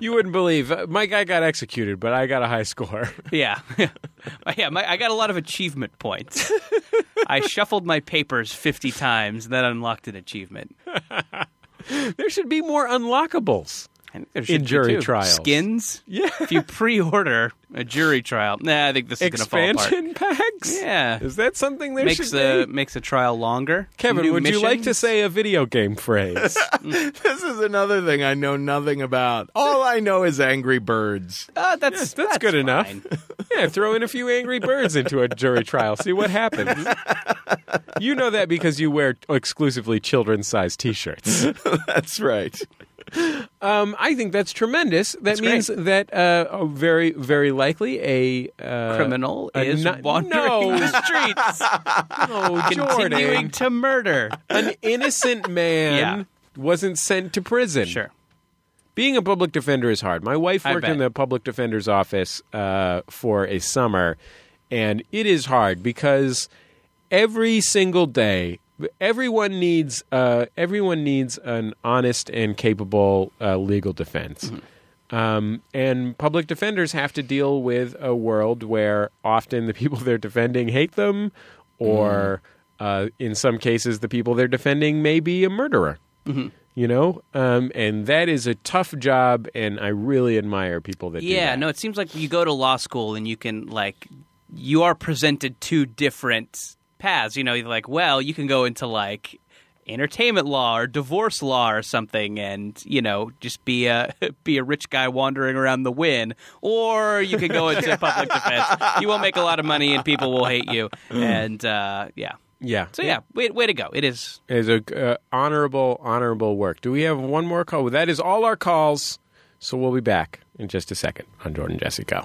you wouldn't believe. uh, My guy got executed, but I got a high score. Yeah, yeah. My, I got a lot of achievement points. I shuffled my papers fifty times, then unlocked an achievement. there should be more unlockables. I think there should be, jury too. trials. skins. Yeah. If you pre-order a jury trial, nah, I think this is going to fall apart. Expansion packs? Yeah. Is that something there makes should a be? makes a trial longer. Kevin, New would you like to say a video game phrase? This is another thing I know nothing about. All I know is Angry Birds. Uh, that's that's good enough. yeah, throw in a few Angry Birds into a jury trial. See what happens. you know that because you wear exclusively children's size T-shirts. That's right. Um, I think that's tremendous. That That's means great. that uh, very, very likely a uh, Criminal a is not- wandering no. the streets, no, continuing Jordan. to murder. An innocent man Yeah. wasn't sent to prison. Sure. Being a public defender is hard. My wife worked in the public defender's office uh, for a summer, and it is hard because every single day, everyone needs uh, everyone needs an honest and capable uh, legal defense. Um, and public defenders have to deal with a world where often the people they're defending hate them, or uh, in some cases, the people they're defending may be a murderer. You know, um, and that is a tough job, and I really admire people that do Yeah, that. no, it seems like you go to law school and you can like you are presented two different paths. You know, you're like, well, you can go into like entertainment law or divorce law or something and you know just be a be a rich guy wandering around the win or you can go into public defense you won't make a lot of money and people will hate you and uh, yeah yeah. so yeah way, way to go it is It is a uh, honorable, honorable work. Do we have one more call? That is all our calls. So we'll be back in just a second on Jordan Jesse Go.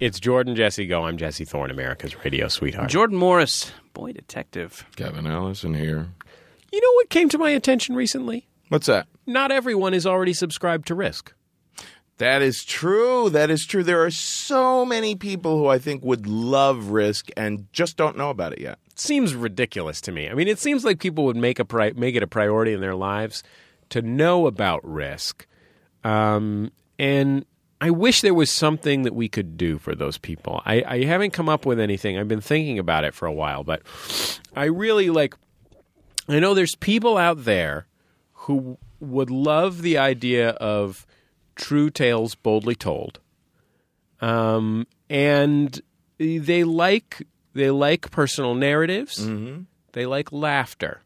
It's Jordan Jesse Go. I'm Jesse Thorn, America's radio sweetheart. Jordan Morris, boy detective. Kevin Allison here. You know what came to my attention recently? What's that? Not everyone is already subscribed to Risk. That is true. That is true. There are so many people who I think would love Risk and just don't know about it yet. seems ridiculous to me. I mean, it seems like people would make a pri- make it a priority in their lives to know about risk, um, and I wish there was something that we could do for those people. I, I haven't come up with anything. I've been thinking about it for a while, but I really like. I know there's people out there who would love the idea of true tales boldly told um, and they like they like personal narratives. They like laughter.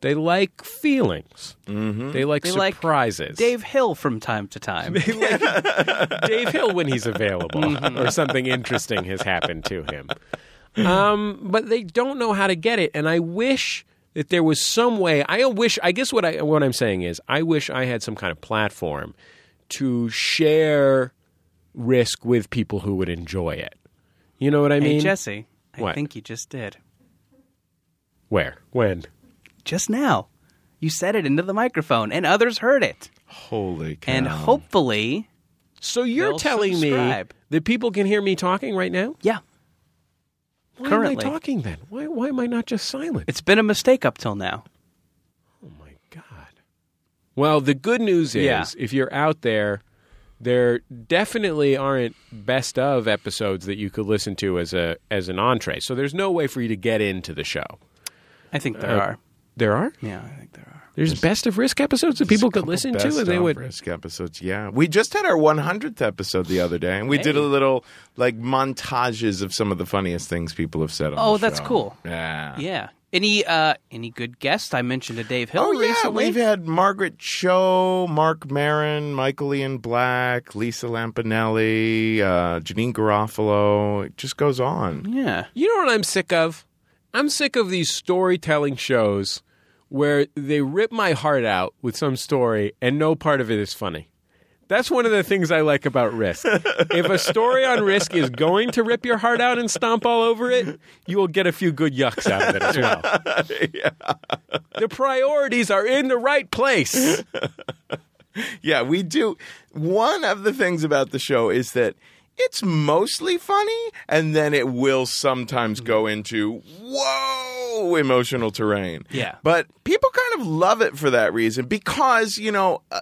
They like feelings. Mm-hmm. They like They like surprises. dave hill from time to time They like Dave Hill when he's available, or something interesting has happened to him. Um, but they don't know how to get it, and I wish that there was some way. I wish. I guess what I what I'm saying is, I wish I had some kind of platform to share risk with people who would enjoy it. You know what I hey mean? jesse i What? think you just did Where? When? just now. You said it into the microphone, and others heard it. Holy cow. And hopefully, So you're telling subscribe. me that people can hear me talking right now? Yeah. Why Currently. am I talking then? Why, why am I not just silent? It's been a mistake up till now. My God. Well, the good news is Yeah. if you're out there, there definitely aren't best of episodes that you could listen to as a as an entree. So there's no way for you to get into the show. I think there Uh, are. There are? Yeah, I think there are. There's best of risk episodes that people could listen to and they would risk episodes. Yeah, we just had our 100th episode the other day, and we did a little like montages of some of the funniest things people have said. on Oh, the that's show. cool. Yeah. Yeah. Any uh any good guests? I mentioned to Dave Hill Oh yeah, recently. we've had Margaret Cho, Marc Maron, Michael Ian Black, Lisa Lampanelli, uh, Janeane Garofalo. It just goes on. yeah. You know what I'm sick of? I'm sick of these storytelling shows where they rip my heart out with some story and no part of it is funny. That's one of the things I like about Risk. if a story on Risk is going to rip your heart out and stomp all over it, you will get a few good yucks out of it as well. The priorities are in the right place. Yeah, we do. One of the things about the show is that it's mostly funny, and then it will sometimes go into whoa emotional terrain. Yeah. but people kind of love it for that reason because you know, uh,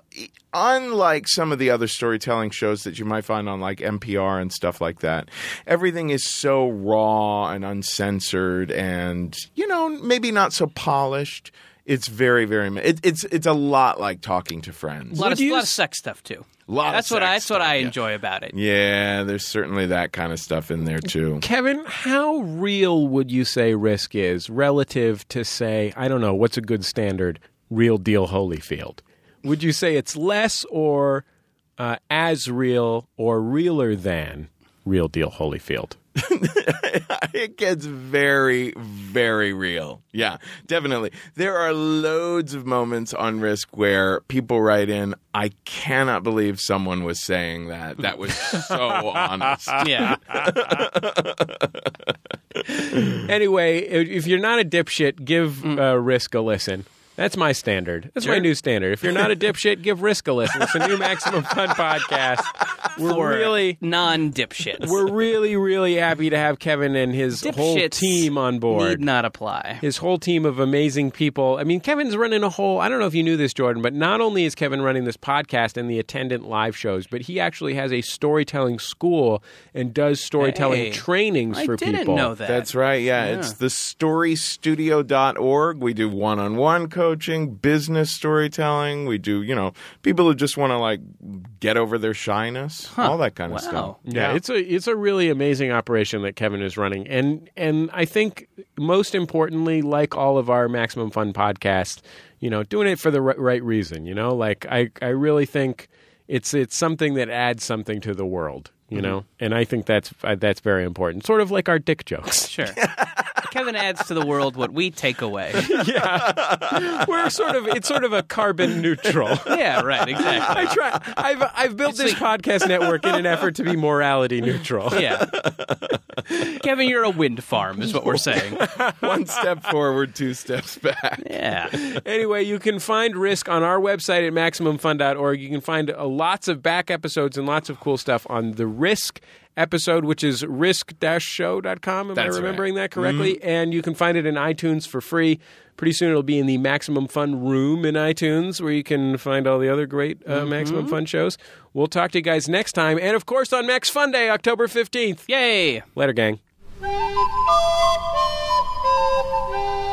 unlike some of the other storytelling shows that you might find on like NPR and stuff like that, everything is so raw and uncensored, and you know, maybe not so polished. It's very, very. It, it's it's a lot like talking to friends. A lot, of, you lot of sex stuff too. Lot of that's what I that's what I stuff, yeah. enjoy about it. Yeah, there's certainly that kind of stuff in there too. Kevin, how real would you say Risk is relative to, say, I don't know, what's a good standard, real deal Holyfield? Would you say it's less or uh, as real or realer than real deal Holyfield? it gets very, very real. Yeah, definitely. There are loads of moments on Risk where people write in, I cannot believe someone was saying that. That was so honest. Yeah. Anyway, if you're not a dipshit, give uh, Risk a listen. That's my standard. That's my new standard. If you're not a dipshit, give Risk a listen. It's a new Maximum Fun podcast. We're For really non dipshits. We're really, really happy to have Kevin and his whole team on board. Need not apply. His whole team of amazing people. I mean, Kevin's running a whole. I don't know if you knew this, Jordan, but not only is Kevin running this podcast and the attendant live shows, but he actually has a storytelling school and does storytelling Hey, trainings I for didn't people. know that. That's right. Yeah, it's the storystudio.org. We do one-on-one coaching, business storytelling. We do, you know, people who just want to like get over their shyness, all that kind of Wow. stuff. Yeah, it's a it's a really amazing operation that Kevin is running, and and I think most importantly, like all of our Maximum Fun podcasts, you know, doing it for the right, right reason. You know, like I I really think it's it's something that adds something to the world. You know, and I think that's uh, that's very important. Sort of like our dick jokes. Sure. Kevin adds to the world what we take away. Yeah we're sort of it's sort of a carbon neutral. Yeah, right, exactly. I try. I've I've built this podcast network in an effort to be morality neutral. Yeah. Kevin, you're a wind farm, is what we're saying. One step forward, two steps back. Yeah. Anyway, you can find Risk on our website at MaximumFun.org. You can find uh, lots of back episodes and lots of cool stuff on the Risk episode, which is risk-show.com. Am That's I right. remembering that correctly? And you can find it in iTunes for free. Pretty soon it'll be in the Maximum Fun room in iTunes where you can find all the other great uh, Maximum Fun shows. We'll talk to you guys next time. And of course on Max Fun Day, October 15th. Yay. Later, gang. Thank you.